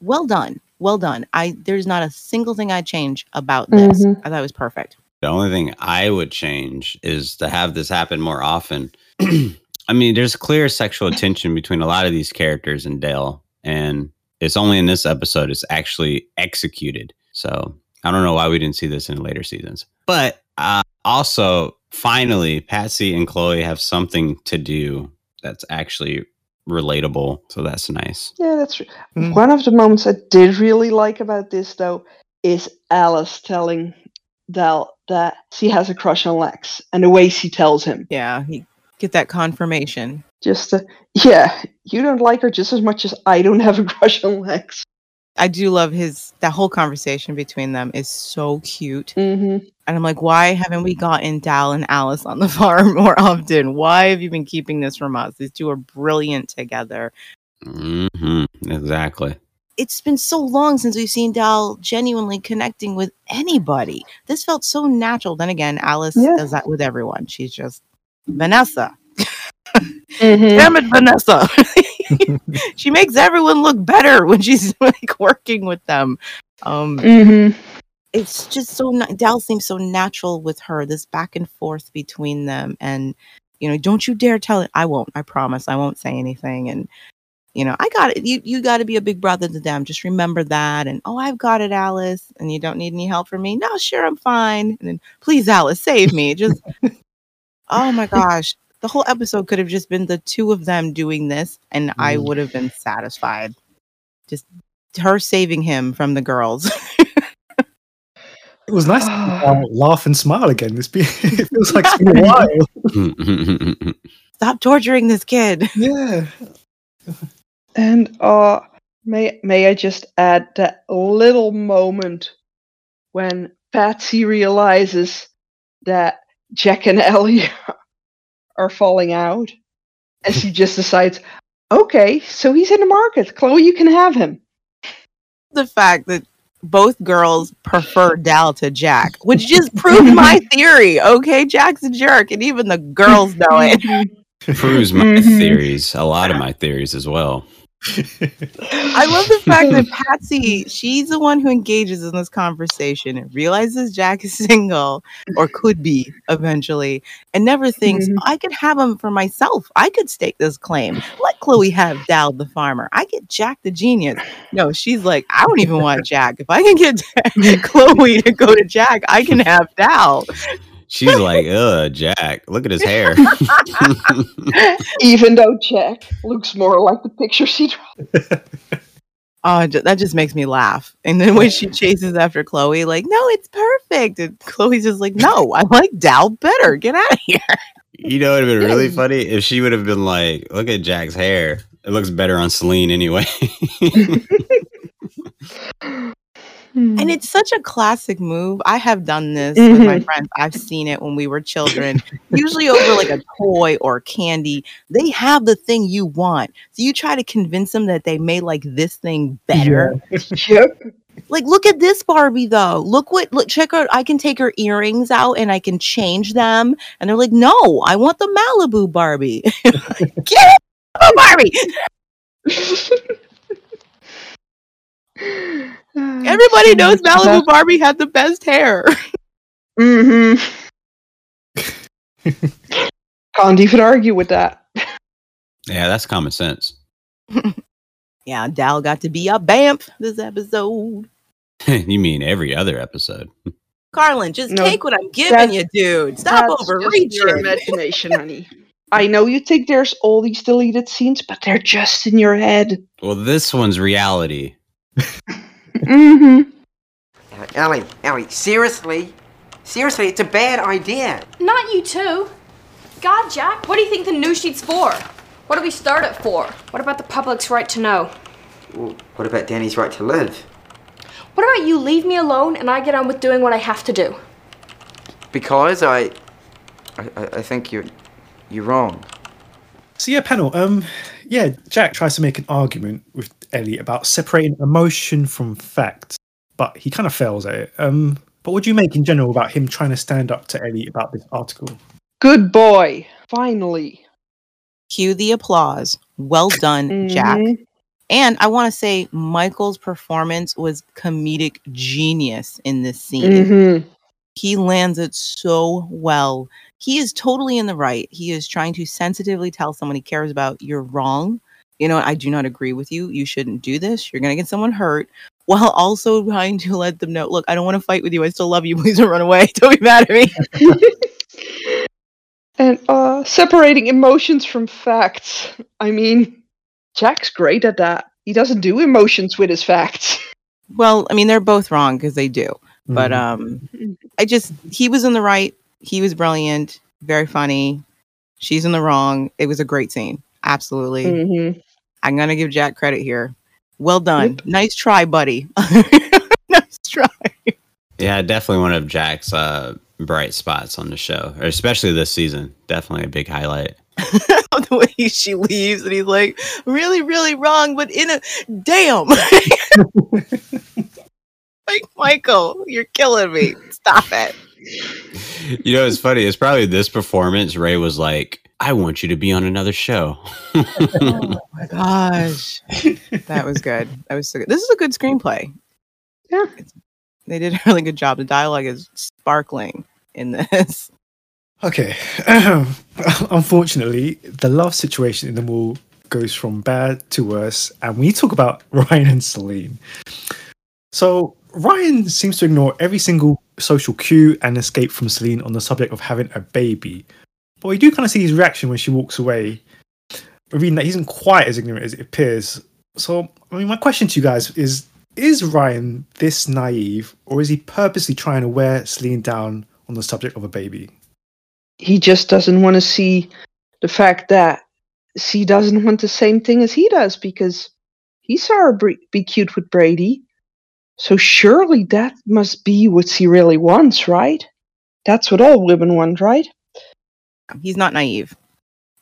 well done. Well done. I there's not a single thing I'd change about this. Mhm. I thought it was perfect. The only thing I would change is to have this happen more often. I mean, there's clear sexual tension between a lot of these characters and Dal, and it's only in this episode it's actually executed. So I don't know why we didn't see this in later seasons. But uh, also, finally, Patsy and Chloe have something to do that's actually relatable. So that's nice. Yeah, that's true. Mm. One of the moments I did really like about this, though, is Alice telling Dal that she has a crush on Lex, and the way she tells him. Yeah, he get that confirmation. Just, uh, yeah, you don't like her just as much as I don't have a crush on Lex. I do love his that whole conversation between them is so cute. Mm-hmm. And I'm like, why haven't we gotten Dal and Alice on the farm more often? Why have you been keeping this from us? These two are brilliant together. hmm Exactly. It's been so long since we've seen Dal genuinely connecting with anybody. This felt so natural. Then again, Alice Yeah. does that with everyone. She's just Vanessa. Mm-hmm. Damn it, Vanessa. she makes everyone look better when she's like working with them. Um, Mm-hmm. it's just so ni- Dal seems so natural with her. This back and forth between them, and you know, don't you dare tell it. I won't. I promise. I won't say anything. And you know, I got it. You you got to be a big brother to them. Just remember that. And oh, I've got it, Alice. And you don't need any help from me. No, sure, I'm fine. And then please, Alice, save me. Just oh my gosh. The whole episode could have just been the two of them doing this, and I Mm. would have been satisfied. Just her saving him from the girls. It was nice to uh, laugh and smile again. It's been, it feels like it's been a while. Stop torturing this kid. Yeah. And uh, may may I just add that little moment when Patsy realizes that Jack and Ellie are falling out, and she just decides, okay, so he's in the market. Chloe, you can have him. the fact that both girls prefer Dal to Jack, which just proved my theory. Okay, Jack's a jerk, and even the girls know it. Proves my Mhm. theories, a lot of my theories as well. I love the fact that Patsy, she's the one who engages in this conversation and realizes Jack is single or could be eventually, and never thinks Mhm. I could have him for myself. I could stake this claim. Let Chloe have Dal the farmer. I get Jack the genius. No, she's like, I don't even want Jack. If I can get Chloe to go to Jack, I can have Dal. She's like, ugh, Jack, look at his hair. Even though Jack looks more like the picture she drew. Oh, that just makes me laugh. And then when she chases after Chloe, like, no, it's perfect. And Chloe's just like, no, I like Dal better. Get out of here. you know, it would have been really funny if she would have been like, look at Jack's hair. It looks better on Salene anyway. And it's such a classic move. I have done this with my Mhm. friends. I've seen it when we were children, usually over like a toy or candy. They have the thing you want. So you try to convince them that they may like this thing better. yep. Like, look at this Barbie though. Look what look check out. I can take her earrings out and I can change them. And they're like, no, I want the Malibu Barbie. Get it, Barbie. Everybody knows Malibu Barbie had the best hair. Mm hmm Can't even argue with that. yeah, that's common sense. yeah, Dal got to be a BAMP this episode. you mean every other episode? Colin, just No, take what I'm giving you, dude. Stop That's just your imagination, honey. I know you think there's all these deleted scenes, but they're just in your head. Well, this one's reality. Mm-hmm. Uh, Ellie, Ellie, seriously? Seriously, it's a bad idea. Not you too. God, Jack, what do you think the news sheet's for? What do we start it for? What about the public's right to know? Well, what about Danny's right to live? What about you leave me alone and I get on with doing what I have to do? Because I, I, I I think you're, you're wrong. So yeah, panel. Um, yeah, Jack tries to make an argument with Ellie about separating emotion from fact, but he kind of fails at it. Um, but what do you make in general about him trying to stand up to Ellie about this article? Good boy. Finally. Cue the applause. Well done, Jack. Mhm. And I want to say Michael's performance was comedic genius in this scene. Mhm. He lands it so well. He is totally in the right. He is trying to sensitively tell someone he cares about you're wrong. You know, I do not agree with you. You shouldn't do this. You're going to get someone hurt. While also trying to let them know, look, I don't want to fight with you. I still love you. Please don't run away. Don't be mad at me. And uh, separating emotions from facts. I mean, Jack's great at that. He doesn't do emotions with his facts. Well, I mean, they're both wrong because they do. But Mhm. um, I just he was in the right. He was brilliant, very funny. She's in the wrong. It was a great scene. Absolutely. Mhm. I'm gonna give Jack credit here. Well done. Nice try, buddy. nice try. Yeah, definitely one of Jack's uh, bright spots on the show, or especially this season. Definitely a big highlight. the way she leaves and he's like, really, really wrong, but in a damn. like Michael, you're killing me. Stop it. You know, it's funny. It's probably this performance. Ray was like, "I want you to be on another show." Oh my gosh. That was good. That was so good. This is a good screenplay. Yeah. They did a really good job. The dialogue is sparkling in this. Okay. Unfortunately, the love situation in the mall goes from bad to worse, and we talk about Ryan and Salene. So Ryan seems to ignore every single social cue and escape from Salene on the subject of having a baby. But we do kind of see his reaction when she walks away, revealing that he isn't quite as ignorant as it appears. So, I mean, my question to you guys is: Is Ryan this naive, or is he purposely trying to wear Salene down on the subject of a baby? He just doesn't want to see the fact that she doesn't want the same thing as he does because he saw her be cute with Brady. So surely that must be what she really wants, right? That's what all women want, right? He's not naive.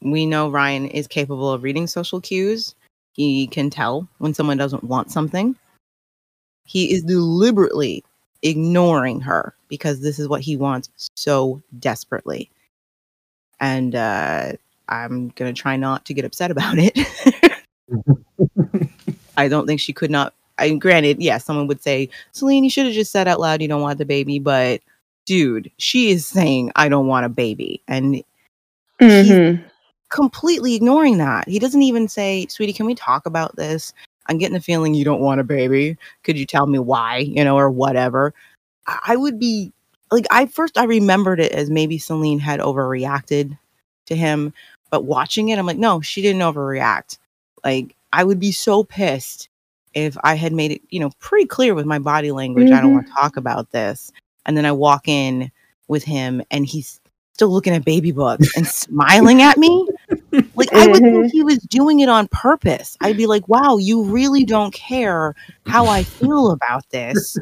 We know Ryan is capable of reading social cues. He can tell when someone doesn't want something. He is deliberately ignoring her because this is what he wants so desperately. And uh, I'm going to try not to get upset about it. I don't think she could not. I granted, yeah, someone would say, Salene, you should have just said out loud you don't want the baby, but dude, she is saying I don't want a baby. And Mm-hmm. completely ignoring that. He doesn't even say, "Sweetie, can we talk about this? I'm getting the feeling you don't want a baby. Could you tell me why, you know, or whatever?" I I would be like I first I remembered it as maybe Salene had overreacted to him, but watching it I'm like, "No, she didn't overreact." Like I would be so pissed if I had made it, you know, pretty clear with my body language I don't Mhm. want to talk about this. And then I walk in with him and he's still looking at baby books and smiling at me. Like I would think mm-hmm. he was doing it on purpose. I'd be like, "Wow, you really don't care how I feel about this."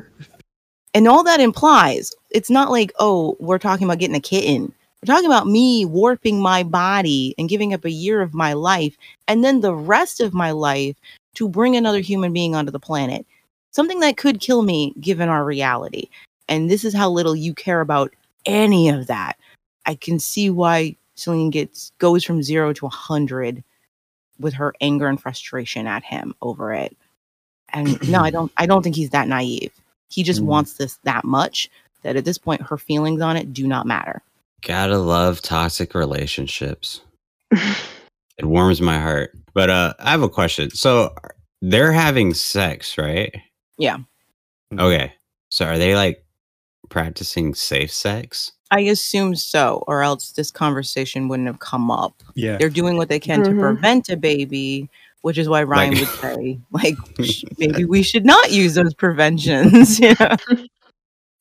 And all that implies, it's not like, "Oh, we're talking about getting a kitten." We're talking about me warping my body and giving up a year of my life and then the rest of my life to bring another human being onto the planet. Something that could kill me given our reality. And this is how little you care about any of that. I can see why Salene gets goes from zero to a hundred with her anger and frustration at him over it. And no, I don't I don't think he's that naive. He just Mm. wants this that much that at this point her feelings on it do not matter. Gotta love toxic relationships. it warms my heart. But uh, I have a question. So they're having sex, right? Yeah. Okay. So are they like practicing safe sex? I assume so, or else this conversation wouldn't have come up. Yeah. They're doing what they can Mhm. to prevent a baby, which is why Ryan Like- would say, like, maybe we should not use those preventions. yeah.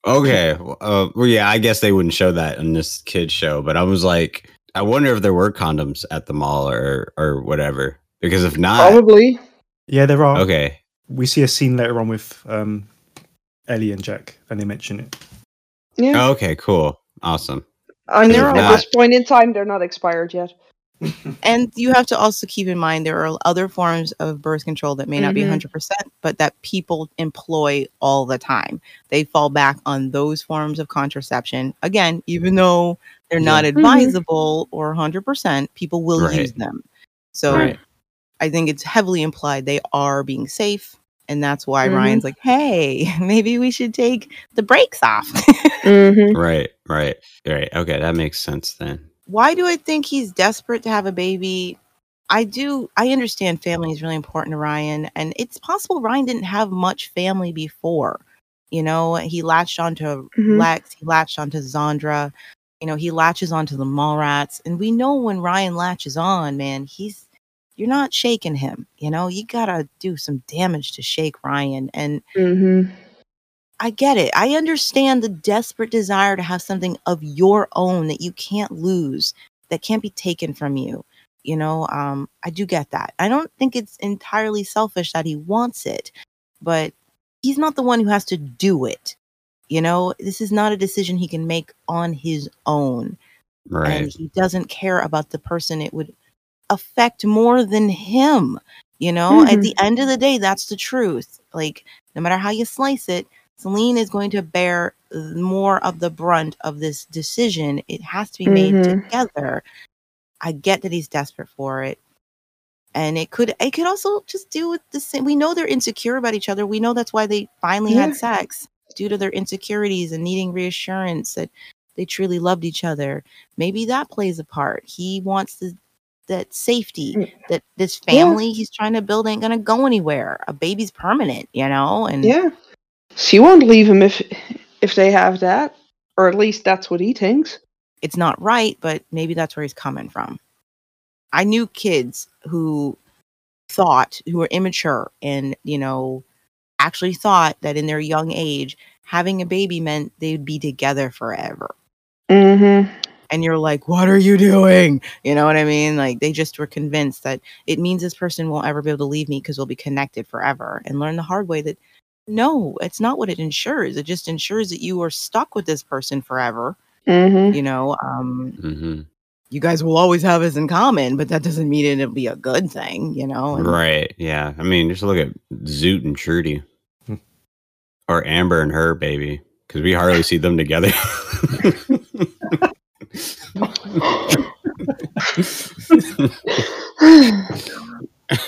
Okay. Uh, well, yeah, I guess they wouldn't show that in this kid show, but I was like, I wonder if there were condoms at the mall or or whatever. Because if not, Probably. Yeah, there are. okay. We see a scene later on with um, Ellie and Jack, and they mention it. Yeah. Okay, cool. Awesome. And they're at this point in time, they're not expired yet. and you have to also keep in mind there are other forms of birth control that may not be Mhm. 100%, but that people employ all the time. They fall back on those forms of contraception. Again, even though they're not Yeah. Mhm. advisable or 100%, people will Right. use them. So Right. I think it's heavily implied they are being safe. And that's why Mhm. Ryan's like, hey, maybe we should take the brakes off. Mm-hmm. Right, right, right. Okay, that makes sense then. why do I think he's desperate to have a baby? I do. I understand family is really important to Ryan, and it's possible Ryan didn't have much family before. You know, he latched onto Mhm. Lex, he latched onto Zandra. You know, he latches onto the Mallrats, and we know when Ryan latches on, man, he's you're not shaking him. You know, you gotta do some damage to shake Ryan, and Mm-hmm. I get it. I understand the desperate desire to have something of your own that you can't lose, that can't be taken from you. You know, um, I do get that. I don't think it's entirely selfish that he wants it, but he's not the one who has to do it. You know, this is not a decision he can make on his own. And he doesn't care about the person it would affect more than him. You know, at Mhm. the end of the day, that's the truth. Like, no matter how you slice it, Celine is going to bear more of the brunt of this decision. It has to be made Mhm. together. I get that he's desperate for it. And it could it could also just do with the same we know they're insecure about each other. We know that's why they finally Yeah. had sex due to their insecurities and needing reassurance that they truly loved each other. Maybe that plays a part. He wants the, that safety Mm. that this Yeah. family he's trying to build ain't gonna go anywhere. A baby's permanent, you know, and Yeah. She won't leave him if if they have that, or at least that's what he thinks. it's not right, but maybe that's where he's coming from. I knew kids who thought, who were immature and, you know, actually thought that in their young age, having a baby meant they'd be together forever. Mm-hmm. And you're like, what are you doing? You know what I mean? Like they just were convinced that it means this person won't ever be able to leave me because we'll be connected forever and learn the hard way that no, it's not what it ensures. It just ensures that you are stuck with this person forever. Mm-hmm. You know, um, hmm you guys will always have us in common, but that doesn't mean it'll be a good thing, you know? And Right. Yeah. I mean, just look at Zoot and Trudy, or Amber and her baby, because we hardly see them together.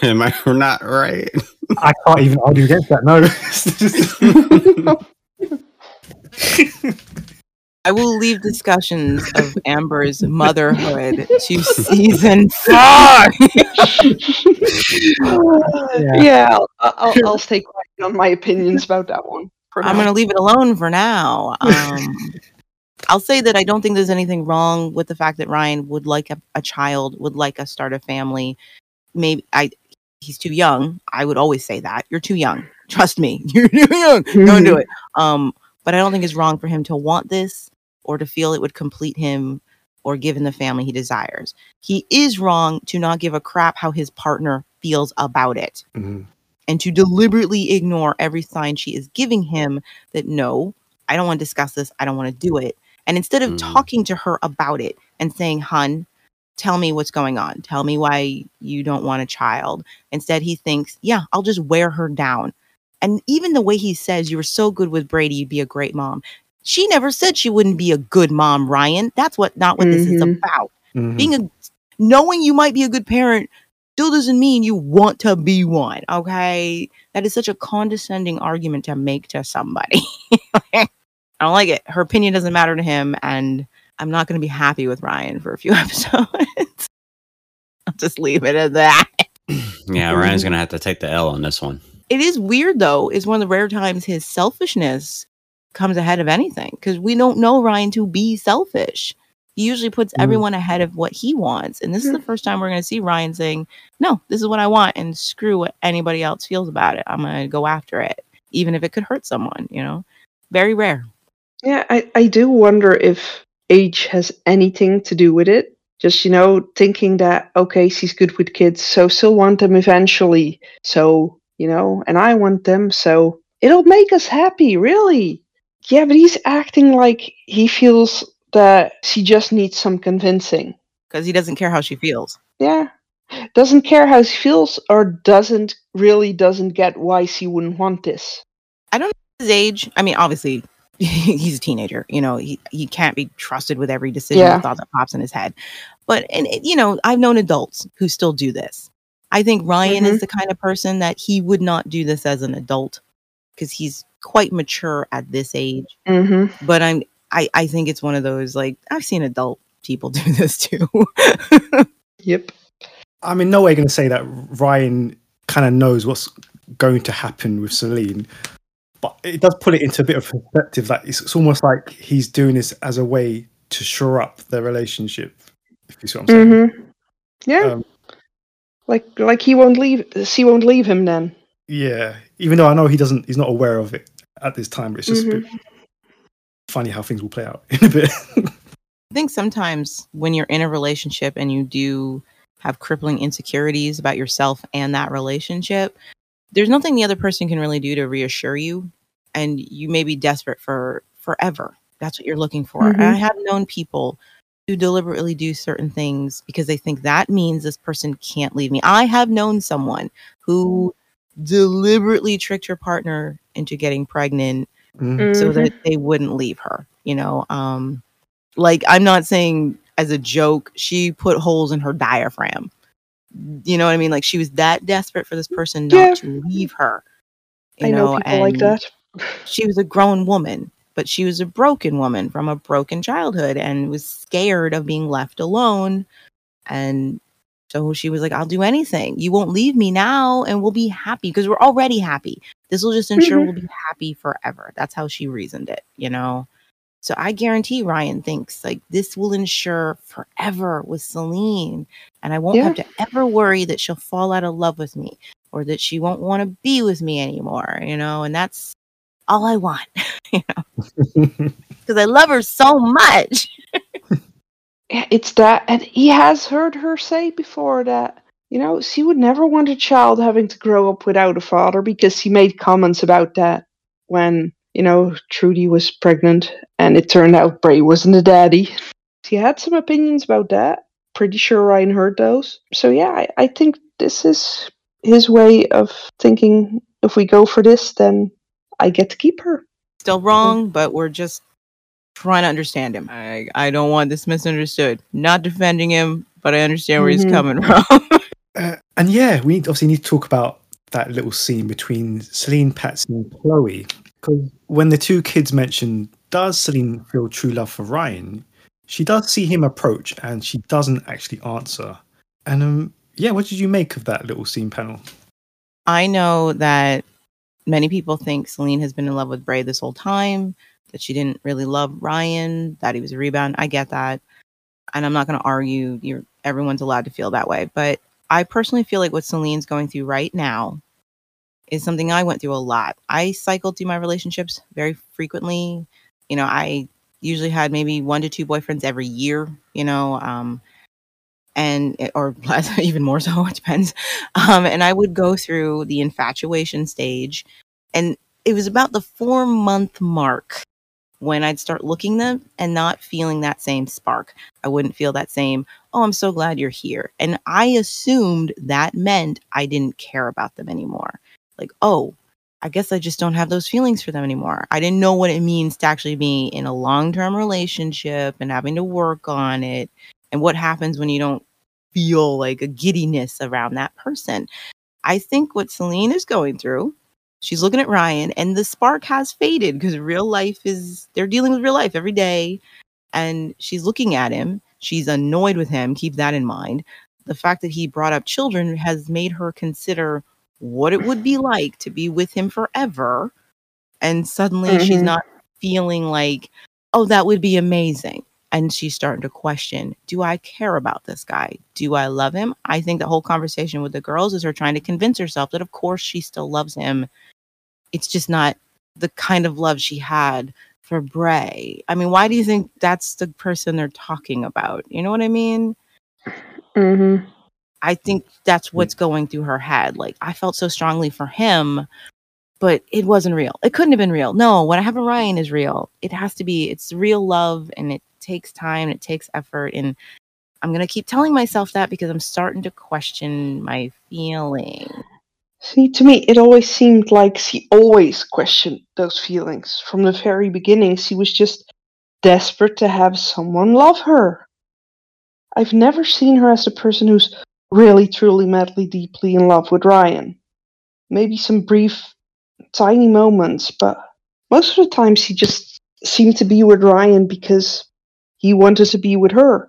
Am I not right? I can't even argue against that. No. I will leave discussions of Amber's motherhood to season four. yeah, I'll, I'll, I'll stay quiet on my opinions about that one. I'm going to leave it alone for now. Um, I'll say that I don't think there's anything wrong with the fact that Ryan would like a, a child, would like us start a family. Maybe I, he's too young. I would always say that you're too young. Trust me, you're too young. Don't do Mhm. it. Um, but I don't think it's wrong for him to want this or to feel it would complete him or give him the family he desires. He is wrong to not give a crap how his partner feels about it Mhm. and to deliberately ignore every sign she is giving him that no, I don't want to discuss this. I don't want to do it. And instead of Mm. talking to her about it and saying, hun, tell me what's going on. Tell me why you don't want a child. Instead, he thinks, yeah, I'll just wear her down. And even the way he says, you were so good with Brady, you'd be a great mom. She never said she wouldn't be a good mom, Ryan. That's what not what this is Mhm. about Mhm. being a knowing you might be a good parent still doesn't mean you want to be one okay that is such a condescending argument to make to somebody i don't like it. Her opinion doesn't matter to him and i'm not going to be happy with ryan for a few episodes. I'll just leave it at that. Yeah, Ryan's gonna have to take the L on this one. it is weird though it's one of the rare times his selfishness comes ahead of anything because we don't know ryan to be selfish. He usually puts Mm. everyone ahead of what he wants and this is the first time we're going to see ryan saying no this is what i want and screw what anybody else feels about it. I'm going to go after it even if it could hurt someone you know? Very rare Yeah, I, I do wonder if age has anything to do with it. Just, you know, thinking that, okay, she's good with kids, so she'll want them eventually. So, you know, and I want them, so it'll make us happy, really. Yeah, but he's acting like he feels that she just needs some convincing. because he doesn't care how she feels. Yeah. Doesn't care how she feels or doesn't really doesn't get why she wouldn't want this. I don't know his age. I mean, obviously, he's a teenager. You know, he, he can't be trusted with every decision Yeah. and thought that pops in his head. But, and you know, I've known adults who still do this. I think Ryan is the kind of person that he would not do this as an adult because he's quite mature at this age. Mm-hmm. But I'm, I, I think it's one of those like I've seen adult people do this too. Yep. I'm in no way going to say that Ryan kind of knows what's going to happen with Salene, but it does put it into a bit of perspective. That it's, it's almost like he's doing this as a way to shore up their relationship. If you see what I'm saying. Mm-hmm. Yeah. Um, like like he won't leave she won't leave him then. yeah, even though I know he doesn't, he's not aware of it at this time. But it's just a Mhm. bit funny how things will play out in a bit. I think sometimes when you're in a relationship and you do have crippling insecurities about yourself and that relationship, there's nothing the other person can really do to reassure you. And you may be desperate for forever. That's what you're looking for. And I have known people who deliberately do certain things because they think that means this person can't leave me. I have known someone who deliberately tricked her partner into getting pregnant Mhm. so that they wouldn't leave her you know um like i'm not saying as a joke she put holes in her diaphragm you know what i mean like she was that desperate for this person not Yeah. to leave her you I know, people like that. she was a grown woman but she was a broken woman from a broken childhood and was scared of being left alone and so she was like i'll do anything you won't leave me now and we'll be happy because we're already happy this will just ensure Mhm. we'll be happy forever that's how she reasoned it you know so i guarantee ryan thinks like this will ensure forever with salene and i won't have to ever worry that she'll fall out of love with me or that she won't want to be with me anymore you know and that's all i want you know? Because i love her so much. It's that and he has heard her say before that you know she would never want a child having to grow up without a father because he made comments about that when you know Trudy was pregnant and it turned out Bray wasn't a daddy. He had some opinions about that. Pretty sure Ryan heard those. So yeah, I, I think this is his way of thinking. If we go for this, then I get to keep her. still wrong but we're just trying to understand him i i don't want this misunderstood not defending him but i understand where Mhm. he's coming from Uh, and yeah, we obviously need to talk about that little scene between Salene, Patsy, and Chloe. When the two kids mention, does Salene feel true love for Ryan? She does see him approach, and she doesn't actually answer. And um, yeah, what did you make of that little scene panel? I know that many people think Salene has been in love with Bray this whole time, that she didn't really love Ryan, that he was a rebound. I get that. And I'm not going to argue. You're everyone's allowed to feel that way, but I personally feel like what Salene's going through right now is something I went through a lot. I cycled through my relationships very frequently. You know, I usually had maybe one to two boyfriends every year, you know, um and or less, even more so it depends um and i would go through the infatuation stage and it was about the four month mark when i'd start looking them and not feeling that same spark i wouldn't feel that same oh i'm so glad you're here and i assumed that meant i didn't care about them anymore like oh i guess i just don't have those feelings for them anymore i didn't know what it means to actually be in a long-term relationship and having to work on it and what happens when you don't feel like a giddiness around that person. I think what Salene is going through, she's looking at Ryan and the spark has faded because real life is, they're dealing with real life every day. And she's looking at him. She's annoyed with him. Keep that in mind. The fact that he brought up children has made her consider what it would be like to be with him forever. And suddenly she's Mhm. not feeling like, oh, that would be amazing and she's starting to question do i care about this guy do i love him i think the whole conversation with the girls is her trying to convince herself that of course she still loves him it's just not the kind of love she had for bray i mean why do you think that's the person they're talking about you know what i mean Mm-hmm. I think that's what's going through her head. Like I felt so strongly for him, but it wasn't real. It couldn't have been real. No, what I have in Ryan is real. It has to be. It's real love, and it takes time. And it takes effort, and I'm gonna keep telling myself that because I'm starting to question my feeling. See, to me, it always seemed like she always questioned those feelings. From the very beginning, she was just desperate to have someone love her. I've never seen her as the person who's really, truly, madly, deeply in love with Ryan. Maybe some brief, tiny moments, but most of the times she just seemed to be with Ryan because he wanted to be with her.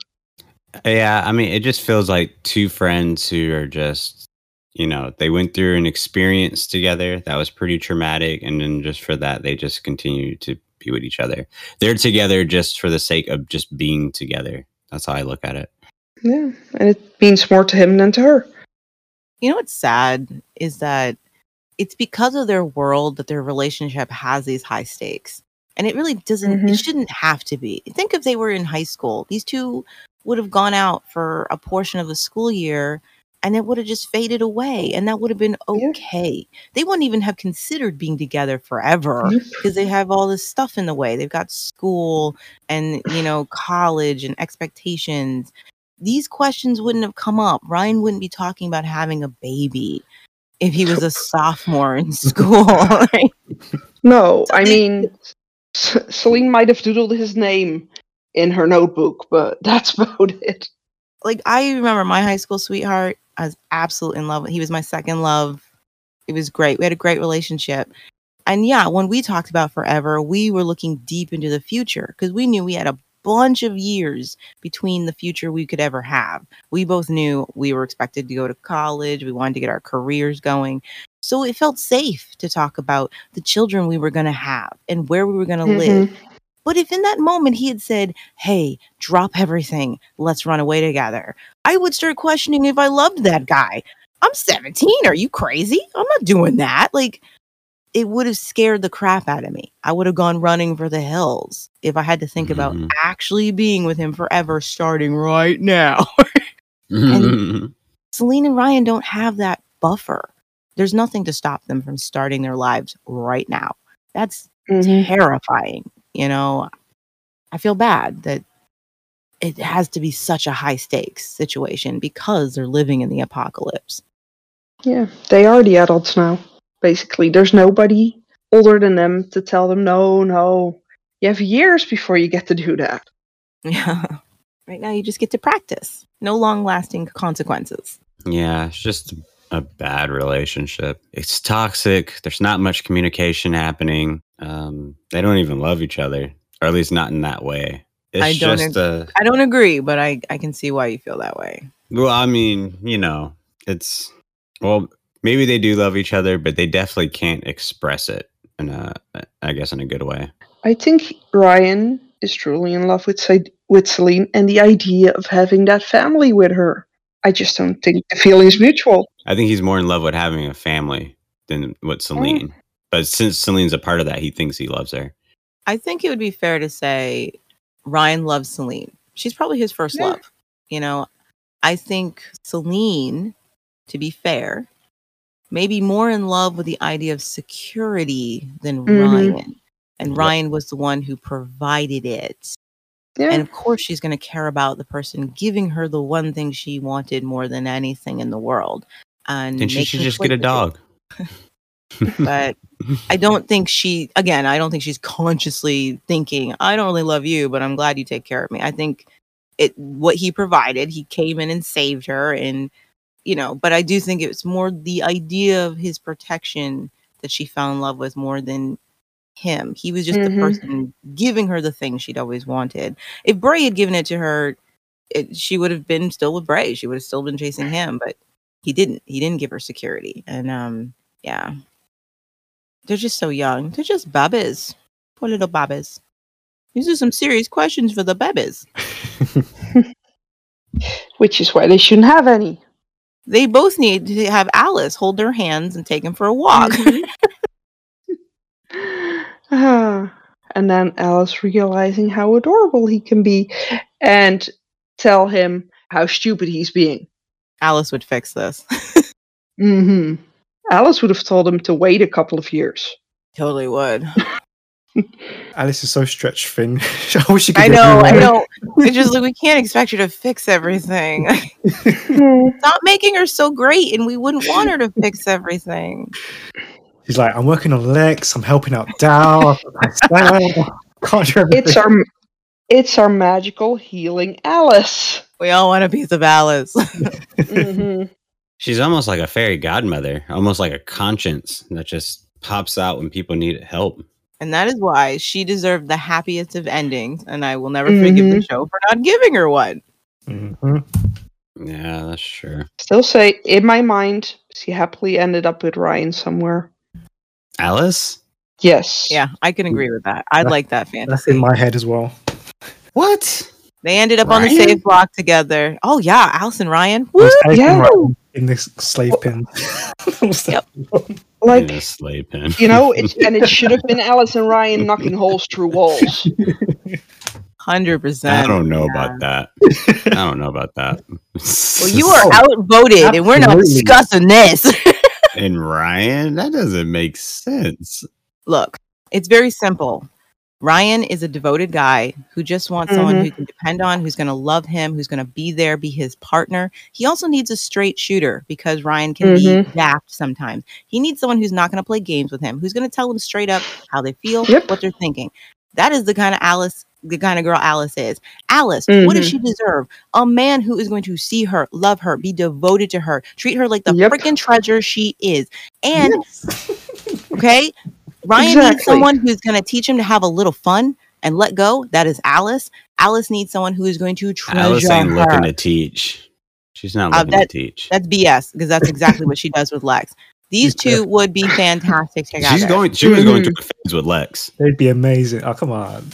Yeah, I mean, it just feels like two friends who are just, you know, they went through an experience together that was pretty traumatic, and then just for that, they just continue to be with each other. They're together just for the sake of just being together. That's how I look at it. Yeah, and it means more to him than to her. You know what's sad is that it's because of their world that their relationship has these high stakes. And it really doesn't, Mhm. it shouldn't have to be. Think if they were in high school, these two would have gone out for a portion of the school year and it would have just faded away and that would have been okay. They wouldn't even have considered being together forever because they have all this stuff in the way. They've got school and, you know, college and expectations. These questions wouldn't have come up. Ryan wouldn't be talking about having a baby if he was a sophomore in school. right? No, I mean, C- Salene might have doodled his name in her notebook, but that's about it. like I remember my high school sweetheart. I was absolutely in love with. He was my second love. It was great. We had a great relationship. And yeah, when we talked about forever, we were looking deep into the future because we knew we had a bunch of years between the future we could ever have. We both knew we were expected to go to college, we wanted to get our careers going. So it felt safe to talk about the children we were going to have and where we were going to live. Mhm. But if in that moment he had said, Hey, drop everything, let's run away together, I would start questioning if I loved that guy. I'm 17. Are you crazy? I'm not doing that. Like, it would have scared the crap out of me. I would have gone running for the hills if I had to think about Mhm. actually being with him forever, starting right now. Salene and Ryan don't have that buffer. There's nothing to stop them from starting their lives right now. That's Mhm. terrifying. You know, I feel bad that it has to be such a high stakes situation because they're living in the apocalypse. Yeah, they are the adults now. Basically, there's nobody older than them to tell them, no, no. You have years before you get to do that. Yeah. Right now, you just get to practice. No long lasting consequences. Yeah, it's just a bad relationship. It's toxic. There's not much communication happening. Um, they don't even love each other, or at least not in that way. It's I don't just ag- a I don't agree, but I, I can see why you feel that way. well, I mean, you know, it's well, maybe they do love each other, but they definitely can't express it in a, I guess, in a good way. I think Ryan is truly in love with with Salene and the idea of having that family with her. I just don't think the feeling's mutual. I think he's more in love with having a family than with Salene. Mm. But since Salene's a part of that, he thinks he loves her. I think it would be fair to say Ryan loves Salene. She's probably his first Yeah. love. You know, I think Salene, to be fair, may be more in love with the idea of security than Mhm. Ryan. And Yep. Ryan was the one who provided it. Yeah. And of course, she's going to care about the person giving her the one thing she wanted more than anything in the world. And Then she should just get a dog. But I don't think she, again, I don't think she's consciously thinking, I don't really love you, but I'm glad you take care of me. I think it, what he provided, he came in and saved her. And, you know, but I do think it's more the idea of his protection that she fell in love with more than him. He was just Mhm. the person giving her the thing she'd always wanted. If Bray had given it to her, it, she would have been still with Bray. She would have still been chasing him, but he didn't. He didn't give her security. And um, yeah, they're just so young. They're just babbies. Poor little babbies. These are some serious questions for the babbies. Which is why they shouldn't have any. They both need to have Alice hold their hands and take him for a walk. Ah, and then Alice realizing how adorable he can be and tell him how stupid he's being. Alice would fix this. mm-hmm. Alice would have told him to wait a couple of years. totally would. Alice is so stretched thin. I wish she could. I know, I know. It's just like we can't expect you to fix everything. Stop making her so great, and we wouldn't want her to fix everything. She's like, I'm working on Lex. I'm helping out Dal. Can't do. It's our it's our magical healing Alice. We all want a piece of Alice. hmm She's almost like a fairy godmother, almost like a conscience that just pops out when people need help. And that is why she deserved the happiest of endings, and I will never forgive the show for not giving her one. Mhm. Yeah, that's sure. Still say in my mind, she happily ended up with Ryan somewhere. Alice? Yes. Yeah, I can agree with that. I'd That- like that fantasy. That's in my head as well. What? They ended up on the Ryan? safe block together. Oh yeah, Alice and Ryan. Woo! I was taking Yeah. Ryan in this slave pin. What's that? In Like a sleigh pin. you know, it's, and it should have been Alice and Ryan knocking holes through walls. Hundred percent. I don't know about that. I don't know about that. Well, you are outvoted, and we're not discussing this. and Ryan? That doesn't make sense. Look, it's very simple. Ryan is a devoted guy who just wants someone who can depend on, who's going to love him, who's going to be there, be his partner. He also needs a straight shooter because Ryan can be Mhm. daft sometimes. He needs someone who's not going to play games with him, who's going to tell him straight up how they feel, Yep. what they're thinking. That is the kind of Alice, the kind of girl Alice is. Alice, what does Mhm. she deserve? A man who is going to see her, love her, be devoted to her, treat her like the Yep. freaking treasure she is. And okay, Ryan needs someone who's going to teach him to have a little fun and let go. That is Alice. Alice needs someone who is going to treasure Alice ain't her. looking to teach. She's not Uh, looking that- to teach. That's BS because that's exactly what she does with Lex. These two would be fantastic together. She's going. She was going through a phase with Lex. They'd be amazing. Oh, come on.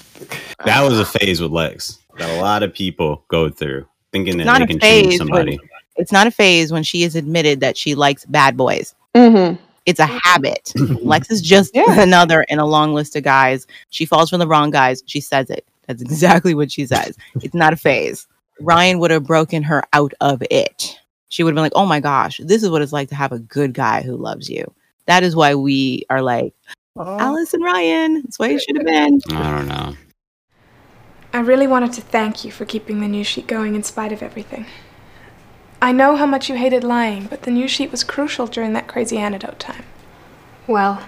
That was a phase with Lex that a lot of people go through, thinking that they a can change somebody. When, it's not a phase when she has admitted that she likes bad boys. hmm It's a habit. Lex is just Yeah. another in a long list of guys. She falls for the wrong guys. She says it. That's exactly what she says. It's not a phase. Ryan would have broken her out of it. She would have been like, oh my gosh, this is what it's like to have a good guy who loves you. That is why we are like, Alice and Ryan. That's why you should have been. I don't know. I really wanted to thank you for keeping the news sheet going in spite of everything. I know how much you hated lying, but the news sheet was crucial during that crazy antidote time. Well,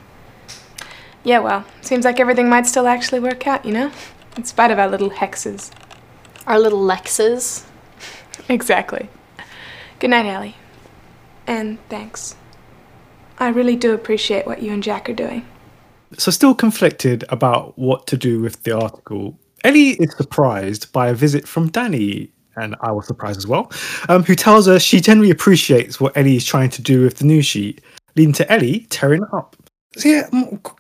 Yeah, well, seems like everything might still actually work out, you know? In spite of our little hexes. our little Lexes. Exactly. Good night, Ellie. And thanks. I really do appreciate what you and Jack are doing. So, still conflicted about what to do with the article, Ellie is surprised by a visit from Danny, and I was surprised as well, um, who tells her she generally appreciates what Ellie is trying to do with the news sheet, leading to Ellie tearing it up. So, yeah,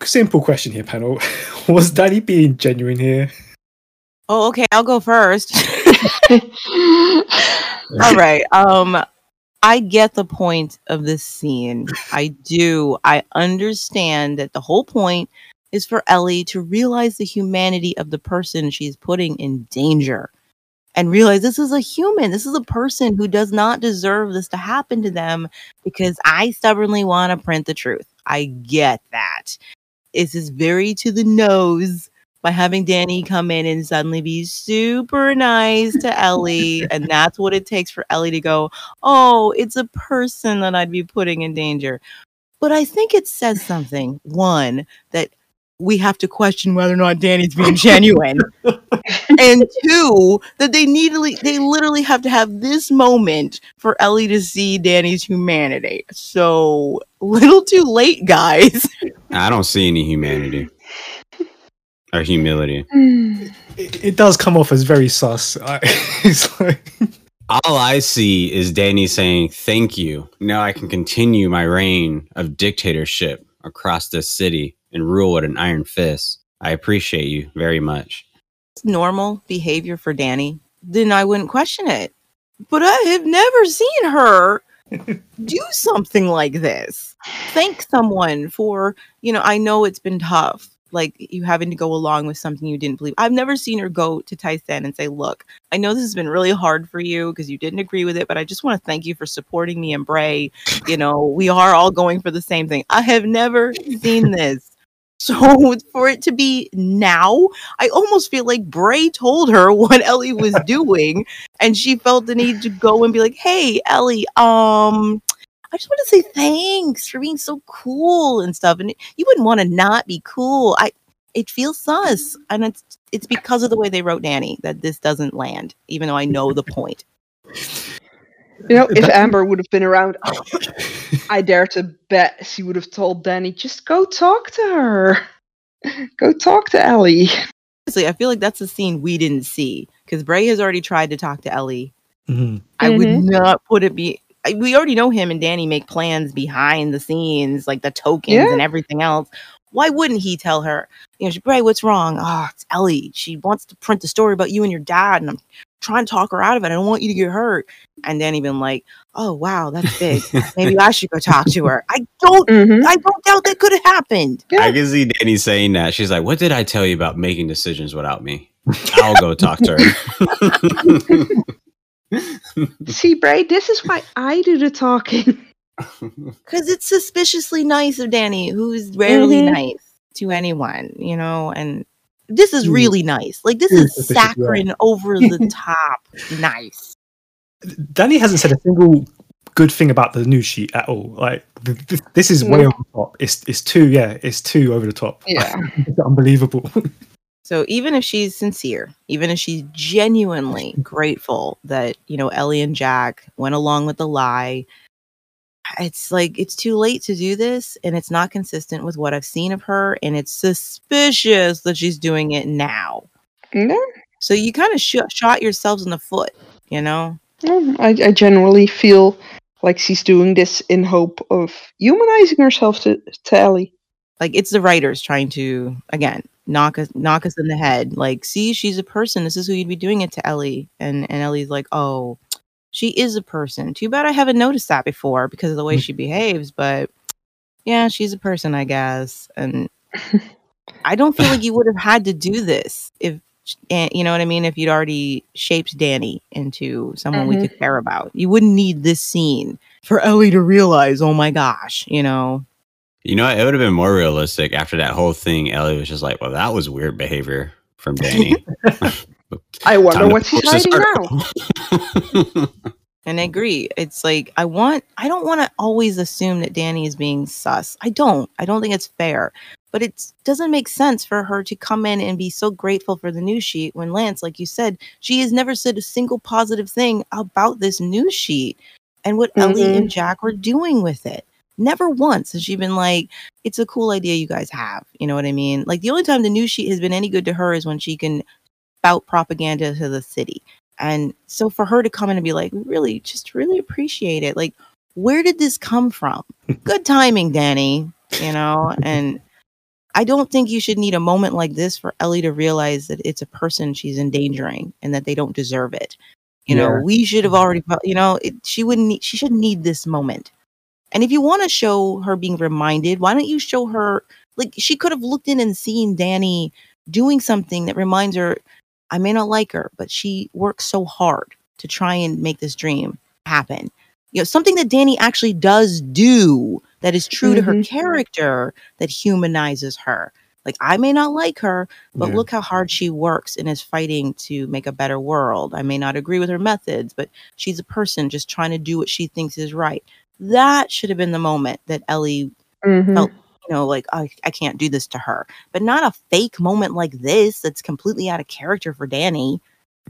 simple question here, panel. Was Danny being genuine here? Oh, okay. I'll go first. All right. Um, I get the point of this scene. I do. I understand that the whole point is for Ellie to realize the humanity of the person she's putting in danger and realize this is a human. This is a person who does not deserve this to happen to them because I stubbornly want to print the truth. I get that. This is very to the nose by having Danny come in and suddenly be super nice to Ellie. and that's what it takes for Ellie to go, Oh, it's a person that I'd be putting in danger. But I think it says something. One, that we have to question whether or not Danny's being genuine. and two, that they needly they literally have to have this moment for Ellie to see Danny's humanity. So little too late, guys. I don't see any humanity or humility. It, it does come off as very sus. I, it's like, All I see is Danny saying, Thank you. Now I can continue my reign of dictatorship across this city and rule with an iron fist. I appreciate you very much. It's normal behavior for Danny, then I wouldn't question it. But I have never seen her do something like this. Thank someone for, you know, I know it's been tough, like you having to go along with something you didn't believe. I've never seen her go to Tai-san and say, Look, I know this has been really hard for you because you didn't agree with it, but I just want to thank you for supporting me and Bray. You know, we are all going for the same thing. I have never seen this. So for it to be now, I almost feel like Bray told her what Ellie was doing, and she felt the need to go and be like, "Hey, Ellie, um, I just want to say thanks for being so cool and stuff." And you wouldn't want to not be cool. I it feels sus, and it's it's because of the way they wrote Danny that this doesn't land, even though I know the point. You know, if Amber would have been around, I dare to bet she would have told Danny, just go talk to her. Go talk to Ellie. Honestly, I feel like that's a scene we didn't see because Bray has already tried to talk to Ellie. Mhm. I would Mhm. not put it be. I- We already know him and Danny make plans behind the scenes, like the tokens Yeah. and everything else. Why wouldn't he tell her? You know, she, Bray, what's wrong? Oh, it's Ellie. She wants to print the story about you and your dad, and I'm trying to talk her out of it. I don't want you to get hurt. And then even like, oh wow, that's big. Maybe I should go talk to her. I don't. Mhm. I don't doubt that could have happened. I can see Danny saying that. She's like, "What did I tell you about making decisions without me? I'll go talk to her." See, Bray, this is why I do the talking. Because it's suspiciously nice of Danny, who's rarely Mhm. nice to anyone, you know, and this is Mm. really nice. Like this Mm, is saccharine over the top nice. Danny hasn't said a single good thing about the news sheet at all. Like th- th- this is way No. over the top. It's it's too yeah, it's too over the top. Yeah. it's unbelievable. So even if she's sincere, even if she's genuinely grateful that, you know, Ellie and Jack went along with the lie, it's like it's too late to do this and it's not consistent with what I've seen of her and it's suspicious that she's doing it now. No, So you kind of sh- shot yourselves in the foot, you know? no, I, I generally feel like she's doing this in hope of humanizing herself to, to Ellie. Like it's the writers trying to again knock us knock us in the head. Like, see, she's a person. This is who you'd be doing it to Ellie. And and Ellie's like, oh, she is a person. Too bad I haven't noticed that before because of the way she behaves. But yeah, she's a person, I guess. And I don't feel like you would have had to do this if eh, you know what I mean. If you'd already shaped Danny into someone we Mhm. could care about, you wouldn't need this scene for Ellie to realize, oh my gosh, you know. You know, it would have been more realistic after that whole thing. Ellie was just like, "Well, that was weird behavior from Danny." I wonder Time to what she's post this hiding now. And I agree. It's like I want I don't want to always assume that Danny is being sus. I don't. I don't think it's fair. But it doesn't make sense for her to come in and be so grateful for the news sheet when Lance, like you said, she has never said a single positive thing about this news sheet and what Ellie Mhm. and Jack were doing with it. Never once has she been like, it's a cool idea you guys have. You know what I mean? Like the only time the news sheet has been any good to her is when she can spout propaganda to the city. And so for her to come in and be like, really, just really appreciate it. Like, where did this come from? Good timing, Danny, you know? And I don't think you should need a moment like this for Ellie to realize that it's a person she's endangering and that they don't deserve it. You know, we should have already, you know, it, she wouldn't, need, she shouldn't need this moment. And if you want to show her being reminded, why don't you show her, like, she could have looked in and seen Danny doing something that reminds her, I may not like her, but she works so hard to try and make this dream happen. You know, something that Danny actually does do that is true to her Mhm. character that humanizes her. Like, I may not like her, but Yeah. look how hard she works and is fighting to make a better world. I may not agree with her methods, but she's a person just trying to do what she thinks is right. That should have been the moment that Ellie Mhm. felt, you know, like, I, I can't do this to her. But not a fake moment like this that's completely out of character for Danny.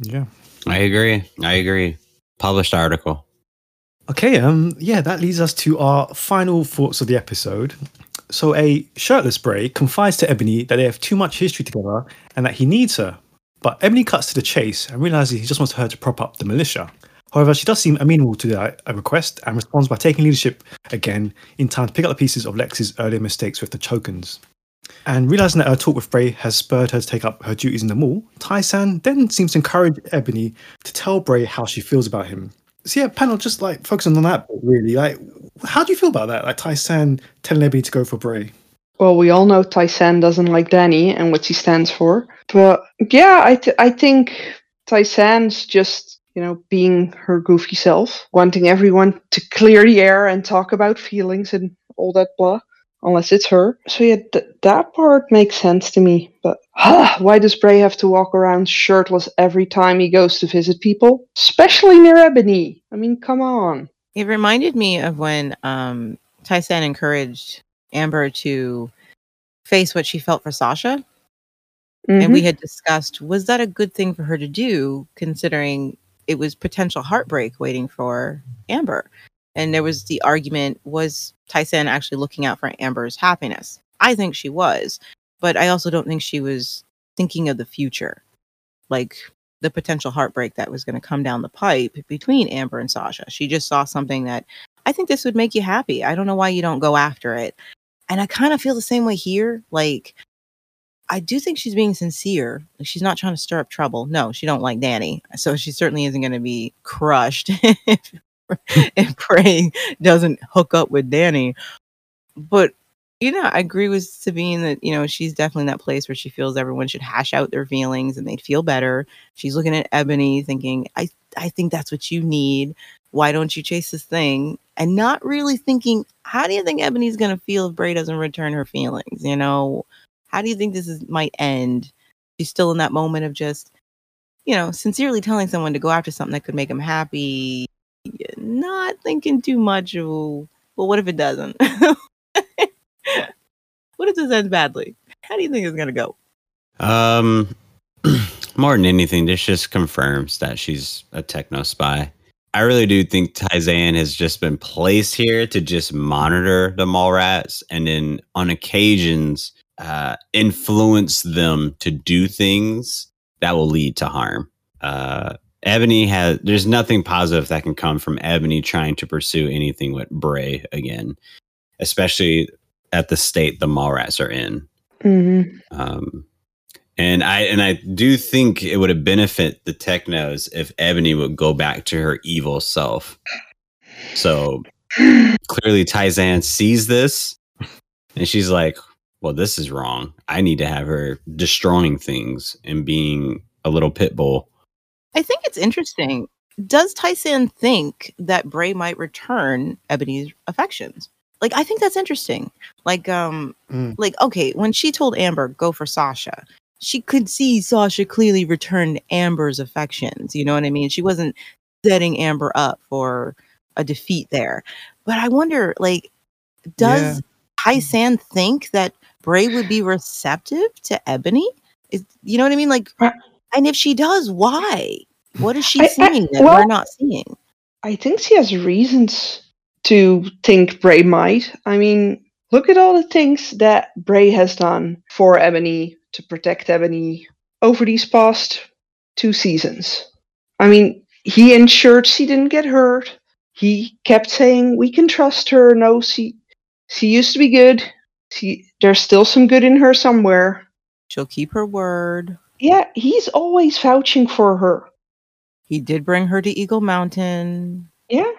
yeah. I agree. I agree. Published article. Okay, um, yeah, that leads us to our final thoughts of the episode. So, a shirtless Bray confides to Ebony that they have too much history together and that he needs her. But Ebony cuts to the chase and realizes he just wants her to prop up the militia. However, she does seem amenable to uh, request and responds by taking leadership again in time to pick up the pieces of Lex's earlier mistakes with the tokens. And realizing that her talk with Bray has spurred her to take up her duties in the mall, Tai-san then seems to encourage Ebony to tell Bray how she feels about him. So yeah, panel just like focusing on that really. Like, how do you feel about that? Like Tai-san telling Ebony to go for Bray. Well, we all know Tai-san doesn't like Danny and what she stands for. But yeah, I, th- I think Tai-san's just, you know, being her goofy self, wanting everyone to clear the air and talk about feelings and all that blah. unless it's her. So yeah, th- that part makes sense to me. But ah, why does Bray have to walk around shirtless every time he goes to visit people, especially near Ebony? I mean, come on. It reminded me of when um, Tai-san encouraged Amber to face what she felt for Sasha. And we Mhm. had discussed was that a good thing for her to do, considering it was potential heartbreak waiting for Amber? And there was the argument was Tai-san actually looking out for Amber's happiness? I think she was, but I also don't think she was thinking of the future, like the potential heartbreak that was going to come down the pipe between Amber and Sasha. She just saw something that I think this would make you happy. I don't know why you don't go after it. And I kind of feel the same way here. Like, I do think she's being sincere. She's not trying to stir up trouble. No, she don't like Danny, so she certainly isn't going to be crushed if, if Bray doesn't hook up with Danny. But you know, I agree with Sabine that you know she's definitely in that place where she feels everyone should hash out their feelings and they'd feel better. She's looking at Ebony, thinking, "I, I think that's what you need. Why don't you chase this thing?" And not really thinking, "How do you think Ebony's going to feel if Bray doesn't return her feelings?" You know, how do you think this is might end? She's still in that moment of just, you know, sincerely telling someone to go after something that could make them happy, not thinking too much of, well, what if it doesn't? what if this ends badly? How do you think it's gonna go? Um, more than anything, this just confirms that she's a techno spy. I really do think Tai-san has just been placed here to just monitor the Mallrats and then on occasions uh, influence them to do things that will lead to harm. Uh, Ebony has, there's nothing positive that can come from Ebony trying to pursue anything with Bray again, especially at the state the Mallrats are in. Mhm. Um, and I and I do think it would have benefit the technos if Ebony would go back to her evil self. So clearly Tai-san sees this and she's like, Well, this is wrong. I need to have her destroying things and being a little pit bull. I think it's interesting. Does Tai-san think that Bray might return Ebony's affections? Like, I think that's interesting. Like, um, Mm. like okay, when she told Amber go for Sasha, she could see Sasha clearly returned Amber's affections. You know what I mean? She wasn't setting Amber up for a defeat there. But I wonder, like, does Tai-san think that Bray would be receptive to Ebony? Is, you know what I mean? Like, and if she does, why? What is she I- I- seeing that well- we're not seeing? I think she has reasons to think Bray might. I mean, look at all the things that Bray has done for Ebony to protect Ebony over these past two seasons. I mean, he ensured she didn't get hurt. He kept saying, "We can trust her. No, she she used to be good. She there's still some good in her somewhere." She'll keep her word. Yeah, he's always vouching for her. He did bring her to Eagle Mountain. Yeah.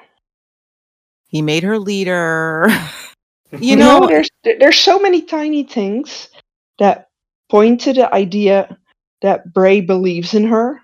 He made her leader. you No, know, there's there's so many tiny things that point to the idea that Bray believes in her.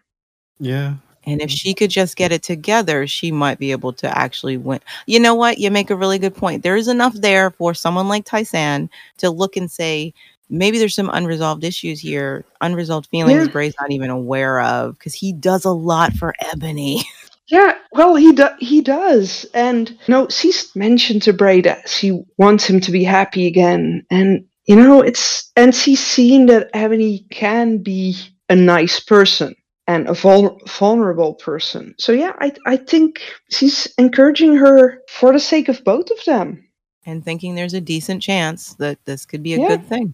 Yeah. And if mm-hmm. she could just get it together, she might be able to actually win. You know what? You make a really good point. There is enough there for someone like Tai-san to look and say, maybe there's some unresolved issues here, unresolved feelings Yeah. Bray's not even aware of because he does a lot for Ebony. Yeah, well, he do- he does, and you know, she's mentioned to Bray that she wants him to be happy again, and you know, it's and she's seen that Ebony can be a nice person and a vul- vulnerable person. So yeah, I I think she's encouraging her for the sake of both of them. and thinking there's a decent chance that this could be a Yeah. good thing.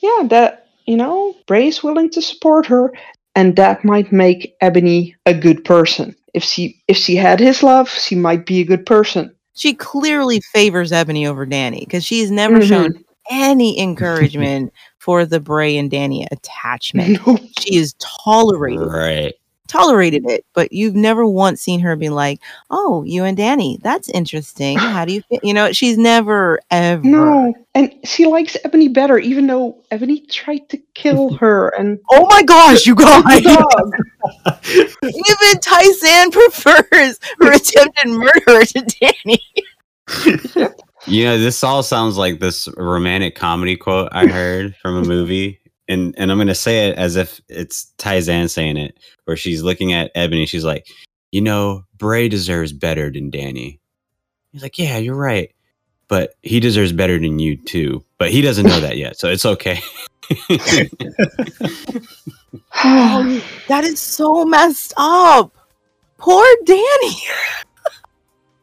Yeah, that you know, Bray's willing to support her, and that might make Ebony a good person. If she if she had his love, she might be a good person. She clearly favors Ebony over Danny because she's never Mhm. shown any encouragement for the Bray and Danny attachment. She is tolerated Right. tolerated it, but you've never once seen her be like, "Oh, you and Danny, that's interesting. How do you feel?" You know, she's never ever. No, and she likes Ebony better, even though Ebony tried to kill her. And Oh my gosh, you guys! Dog. Even Tai-san prefers her attempted murder to Danny. You know, this all sounds like this romantic comedy quote I heard from a movie. And and I'm gonna say it as if it's Tai-san saying it, where she's looking at Ebony, she's like, you know, Bray deserves better than Danny. He's like, Yeah, you're right. But he deserves better than you too. But he doesn't know that yet, so it's okay. Oh, that is so messed up. Poor Danny.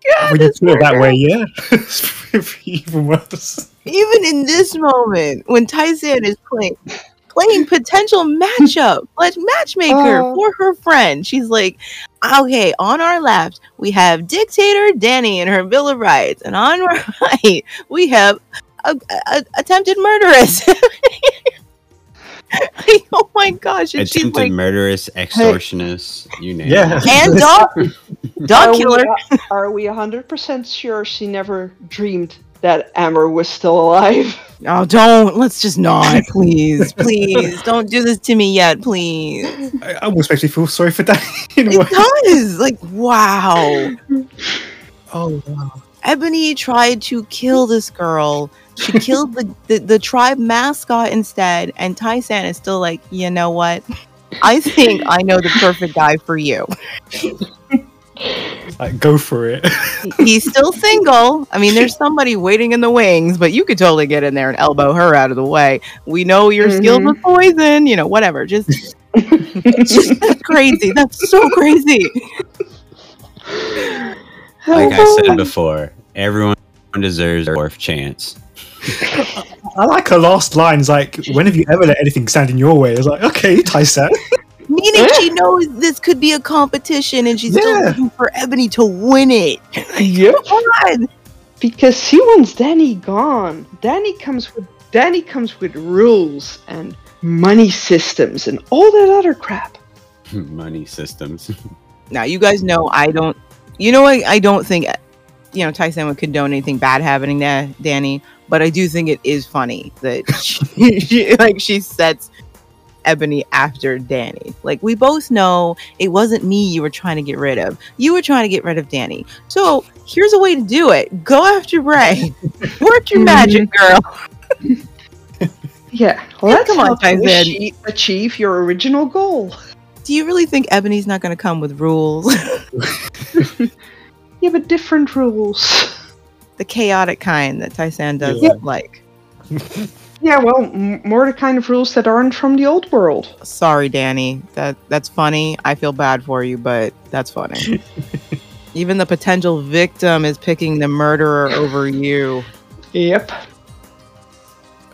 God, when you it's put it that way, yeah. Even worse. Even in this moment, when Tai-san is playing playing potential matchup, like matchmaker Oh. for her friend, she's like, okay, on our left we have dictator Danny and her Bill of Rights, and on our right we have a, a- attempted murderess. Like, oh my gosh! And she's Attempted like, murderous, extortionist, you name Yeah. it. and dog, dog Are we, killer. are we 100% sure she never dreamed that Amber was still alive? Oh, don't. Let's just not, please, please. Don't do this to me yet, please. I I almost makes me feel sorry for that. in a way. It does. Like, wow. Oh wow. Ebony tried to kill this girl. She killed the, the, the tribe mascot instead, and Tai-san is still like, you know what? I think I know the perfect guy for you. Like go for it. He's still single. I mean, there's somebody waiting in the wings, but you could totally get in there and elbow her out of the way. We know you're skilled mm-hmm. with poison, you know, whatever. Just, just that's crazy. That's so crazy. Like I said before, everyone deserves a fourth chance. I like her last lines like, when have you ever let anything stand in your way? I was like, okay, Tai-san. Meaning she knows this could be a competition and she's still Yeah. looking for Ebony to win it. Yep. God. Because she wants Danny gone. Danny comes with Danny comes with rules and money systems and all that other crap. Money systems. Now you guys know I don't. You know I, I don't think you know Tai-san would condone anything bad happening to Danny, but I do think it is funny that she, she like she sets Ebony after Danny. Like we both know it wasn't me you were trying to get rid of. You were trying to get rid of Danny. So here's a way to do it. Go after Bray. Work your magic, mm-hmm. girl. Yeah, well, that's come on, achieve, achieve your original goal. Do you really think Ebony's not going to come with rules? Yeah, but different rules. The chaotic kind that Tai-san doesn't Yeah. like. Yeah, well, more the kind of rules that aren't from the old world. Sorry, Danny. That that's funny. I feel bad for you, but that's funny. Even the potential victim is picking the murderer over you. Yep.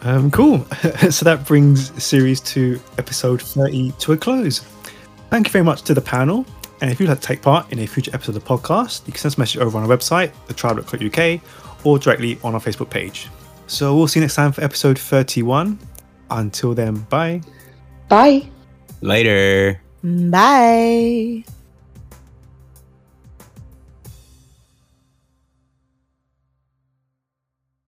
Um, cool. so that brings series two, episode 30 to a close. Thank you very much to the panel. And if you'd like to take part in a future episode of the podcast, you can send us a message over on our website, thetribe.co.uk, or directly on our Facebook page. So we'll see you next time for episode 31. Until then, bye. Bye. Later. Bye.